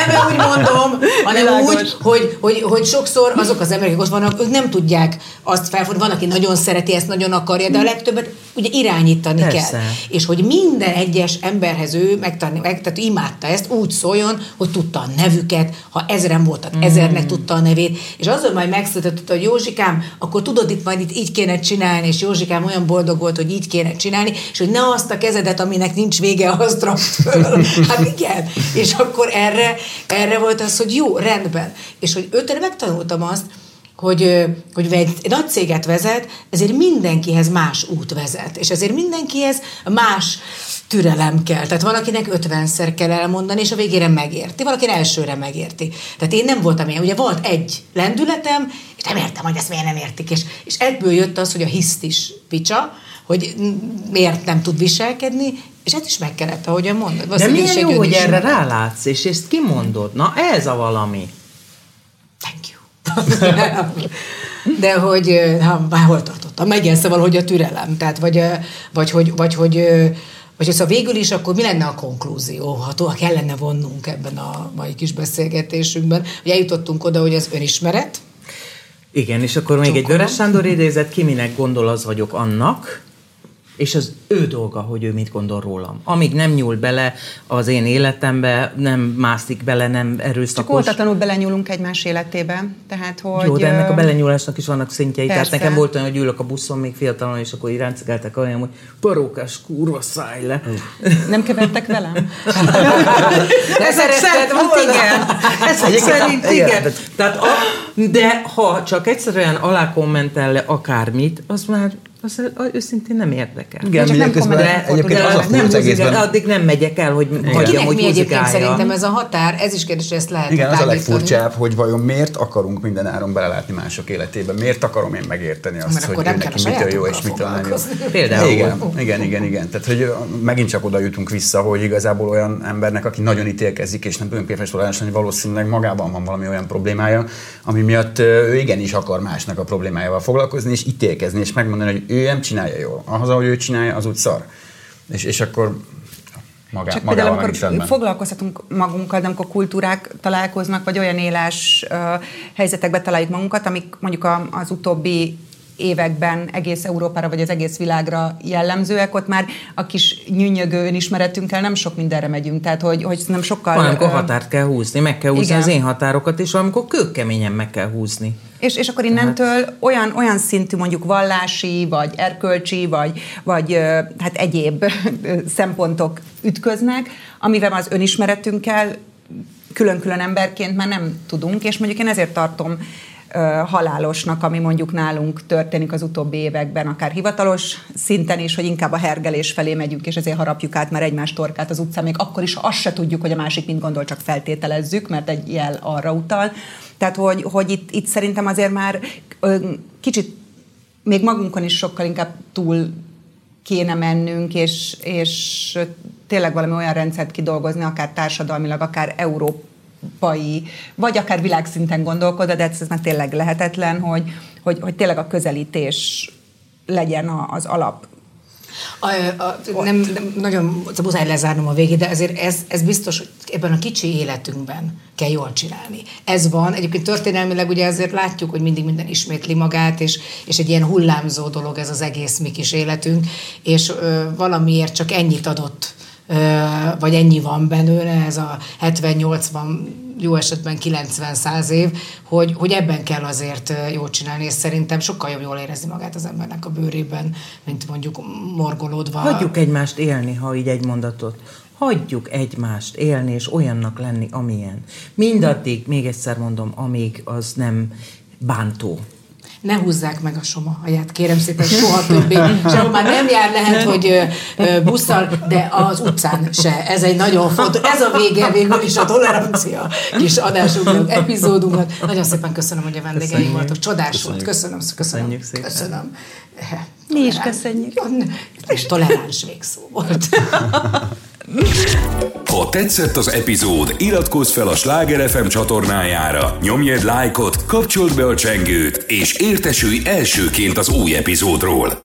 Speaker 1: Nem úgy mondom, hanem
Speaker 4: Világos.
Speaker 1: úgy, hogy, hogy, hogy sokszor azok az emberek, akik ott vannak, ők nem tudják azt felfogni. Van, aki nagyon szereti, ezt nagyon akarja, de a legtöbbet ugye irányítani
Speaker 3: Persze.
Speaker 1: kell. És hogy minden egyes emberhez ő megtanulni, meg, tehát imádta ezt, úgy szóljon, hogy tudta a nevüket, ha ezeren voltak, ezernek tudta a nevét, és azon majd megszületett, hogy Józsikám, akkor tudod, itt majd itt így kéne csinálni, és Józsikám olyan boldog volt, hogy így kéne csinálni, és hogy ne azt a kezedet, aminek nincs vége, azt rakd föl. [laughs] Hát igen. És akkor erre, erre volt az, hogy jó, rendben. És hogy őtől megtanultam azt, hogy, hogy egy, nagy céget vezet, ezért mindenkihez más út vezet, és ezért mindenkihez más türelem kell. Tehát valakinek 50-szer kell elmondani, és a végére megérti. Valaki elsőre megérti. Tehát én nem voltam ilyen. Ugye volt egy lendületem, és nem értem, hogy ezt miért nem értik. És, és ebből jött az, hogy a hiszt is picsa, hogy miért nem tud viselkedni, és ezt is meg kellett, ahogyan mondod.
Speaker 3: De milyen jó, hogy erre rálátsz, és ezt kimondod. Na, ez a valami.
Speaker 1: You. [laughs] De hogy, ha, hol tartottam? Megint szóval, hogy a türelem. Tehát, vagy, vagy, hogy, vagy, hogy, vagy szóval végül is akkor mi lenne a konklúzió, ha tovább kellene vonnunk ebben a mai kis beszélgetésünkben, hogy eljutottunk oda, hogy az önismeret,
Speaker 3: Igen, és akkor még egy
Speaker 1: Csókolom.
Speaker 3: Vörös Sándor idézet, ki minek gondol, az vagyok annak, és az ő dolga, hogy ő mit gondol rólam. Amíg nem nyúl bele az én életembe, nem mászik bele, nem
Speaker 4: Csak
Speaker 3: erőszakos.
Speaker 4: ótatlanul belenyúlunk egymás életébe. Tehát, hogy...
Speaker 3: Jó, de ennek a belenyúlásnak is vannak szintjei. Tehát
Speaker 4: Persze.
Speaker 3: nekem volt olyan, hogy ülök a buszon még fiatalon, és akkor így ráncigáltak olyan, hogy parókás kurva szállj le.
Speaker 4: Nem kevertek velem? [laughs]
Speaker 3: Ezek szerint
Speaker 1: volna.
Speaker 3: igen. Ezek szerint
Speaker 5: igen.
Speaker 3: Tehát a, de ha csak egyszerűen alá kommentel le akármit, az már, az, őszintén nem érdekel.
Speaker 5: Igen,
Speaker 4: Csak nem
Speaker 5: mindeközben
Speaker 4: komment-
Speaker 5: egyébként
Speaker 3: de
Speaker 5: az a
Speaker 3: nem
Speaker 5: furcsa egészben...
Speaker 3: muzikál, addig nem megyek el, hogy hagyjam,
Speaker 1: Kinek
Speaker 3: hogy
Speaker 1: mi egyébként szerintem ez a határ? Ez is kérdés, hogy ezt lehet
Speaker 5: Igen, az a legfurcsább, hogy vajon miért akarunk minden áron belelátni mások életébe? Miért akarom én megérteni azt,
Speaker 1: Mert
Speaker 5: hogy
Speaker 1: akkor
Speaker 5: ő neki
Speaker 1: a
Speaker 5: mitől jó és mitől nem jó?
Speaker 3: Például.
Speaker 5: Igen, igen, igen, igen. Tehát, hogy megint csak oda jutunk vissza, hogy igazából olyan embernek, aki nagyon ítélkezik, és nem önképes toleráns lenni, valószínűleg magában van valami olyan problémája, ami miatt ő igenis akar másnak a problémájával foglalkozni, és ítélkezni, és megmondani, hogy ő nem csinálja jól. Az, ahogy ő csinálja, az úgy szar. És, és akkor magá,
Speaker 4: Csak például,
Speaker 5: magával
Speaker 4: amikor
Speaker 5: nincs rendben.
Speaker 4: foglalkozhatunk magunkkal, de amikor kultúrák találkoznak, vagy olyan élás uh, helyzetekbe találjuk magunkat, amik mondjuk a, az utóbbi években egész Európára vagy az egész világra jellemzőek, ott már a kis nyűnyögő önismeretünkkel nem sok mindenre megyünk, tehát hogy, hogy nem sokkal...
Speaker 3: Valamikor határt kell húzni, meg kell húzni
Speaker 4: Igen.
Speaker 3: az én határokat is, valamikor kőkeményen meg kell húzni.
Speaker 4: És, és akkor innentől olyan, olyan szintű mondjuk vallási, vagy erkölcsi, vagy, vagy hát egyéb szempontok ütköznek, amivel az önismeretünkkel külön-külön emberként már nem tudunk, és mondjuk én ezért tartom halálosnak, ami mondjuk nálunk történik az utóbbi években, akár hivatalos szinten is, hogy inkább a hergelés felé megyünk, és ezért harapjuk át már egymás torkát az utcán, még akkor is, ha azt se tudjuk, hogy a másik mit gondol, csak feltételezzük, mert egy jel arra utal. Tehát, hogy, hogy itt, itt szerintem azért már kicsit még magunkon is sokkal inkább túl kéne mennünk, és, és tényleg valami olyan rendszert kidolgozni, akár társadalmilag, akár európai, vagy akár világszinten gondolkodva, de ez már tényleg lehetetlen, hogy, hogy, hogy tényleg a közelítés legyen az alap
Speaker 1: A, a, nem, nem, nagyon muszáj lezárnom a végét, de azért ez, ez biztos, hogy ebben a kicsi életünkben kell jól csinálni. Ez van. Egyébként történelmileg ugye azért látjuk, hogy mindig minden ismétli magát, és, és egy ilyen hullámzó dolog ez az egész mi kis életünk, és ö, valamiért csak ennyit adott vagy ennyi van belőle, ez a 70-80, jó esetben 90-100 év, hogy, hogy ebben kell azért jól csinálni, és szerintem sokkal jobb jól érezni magát az embernek a bőrében, mint mondjuk morgolódva.
Speaker 3: Hagyjuk egymást élni, ha így egy mondatot. Hagyjuk egymást élni, és olyannak lenni, amilyen. Mindaddig, még egyszer mondom, amíg az nem bántó.
Speaker 1: Ne húzzák meg a soma haját, kérem szépen, soha többé. [laughs] Sehol már nem jár, lehet, hogy busszal, de az utcán se. Ez egy nagyon fontos, ez a vége végül is a tolerancia kis adásunknak, epizódunknak. Nagyon szépen köszönöm, hogy a vendégeim
Speaker 3: Köszönjük.
Speaker 1: voltak. Csodás volt. Köszönöm, köszönöm.
Speaker 3: Köszönjük szépen.
Speaker 1: Köszönöm.
Speaker 4: Mi is köszönjük.
Speaker 1: És toleráns végszó volt. [laughs]
Speaker 2: Ha tetszett az epizód, iratkozz fel a Sláger FM csatornájára, nyomj egy lájkot, kapcsold be a csengőt, és értesülj elsőként az új epizódról.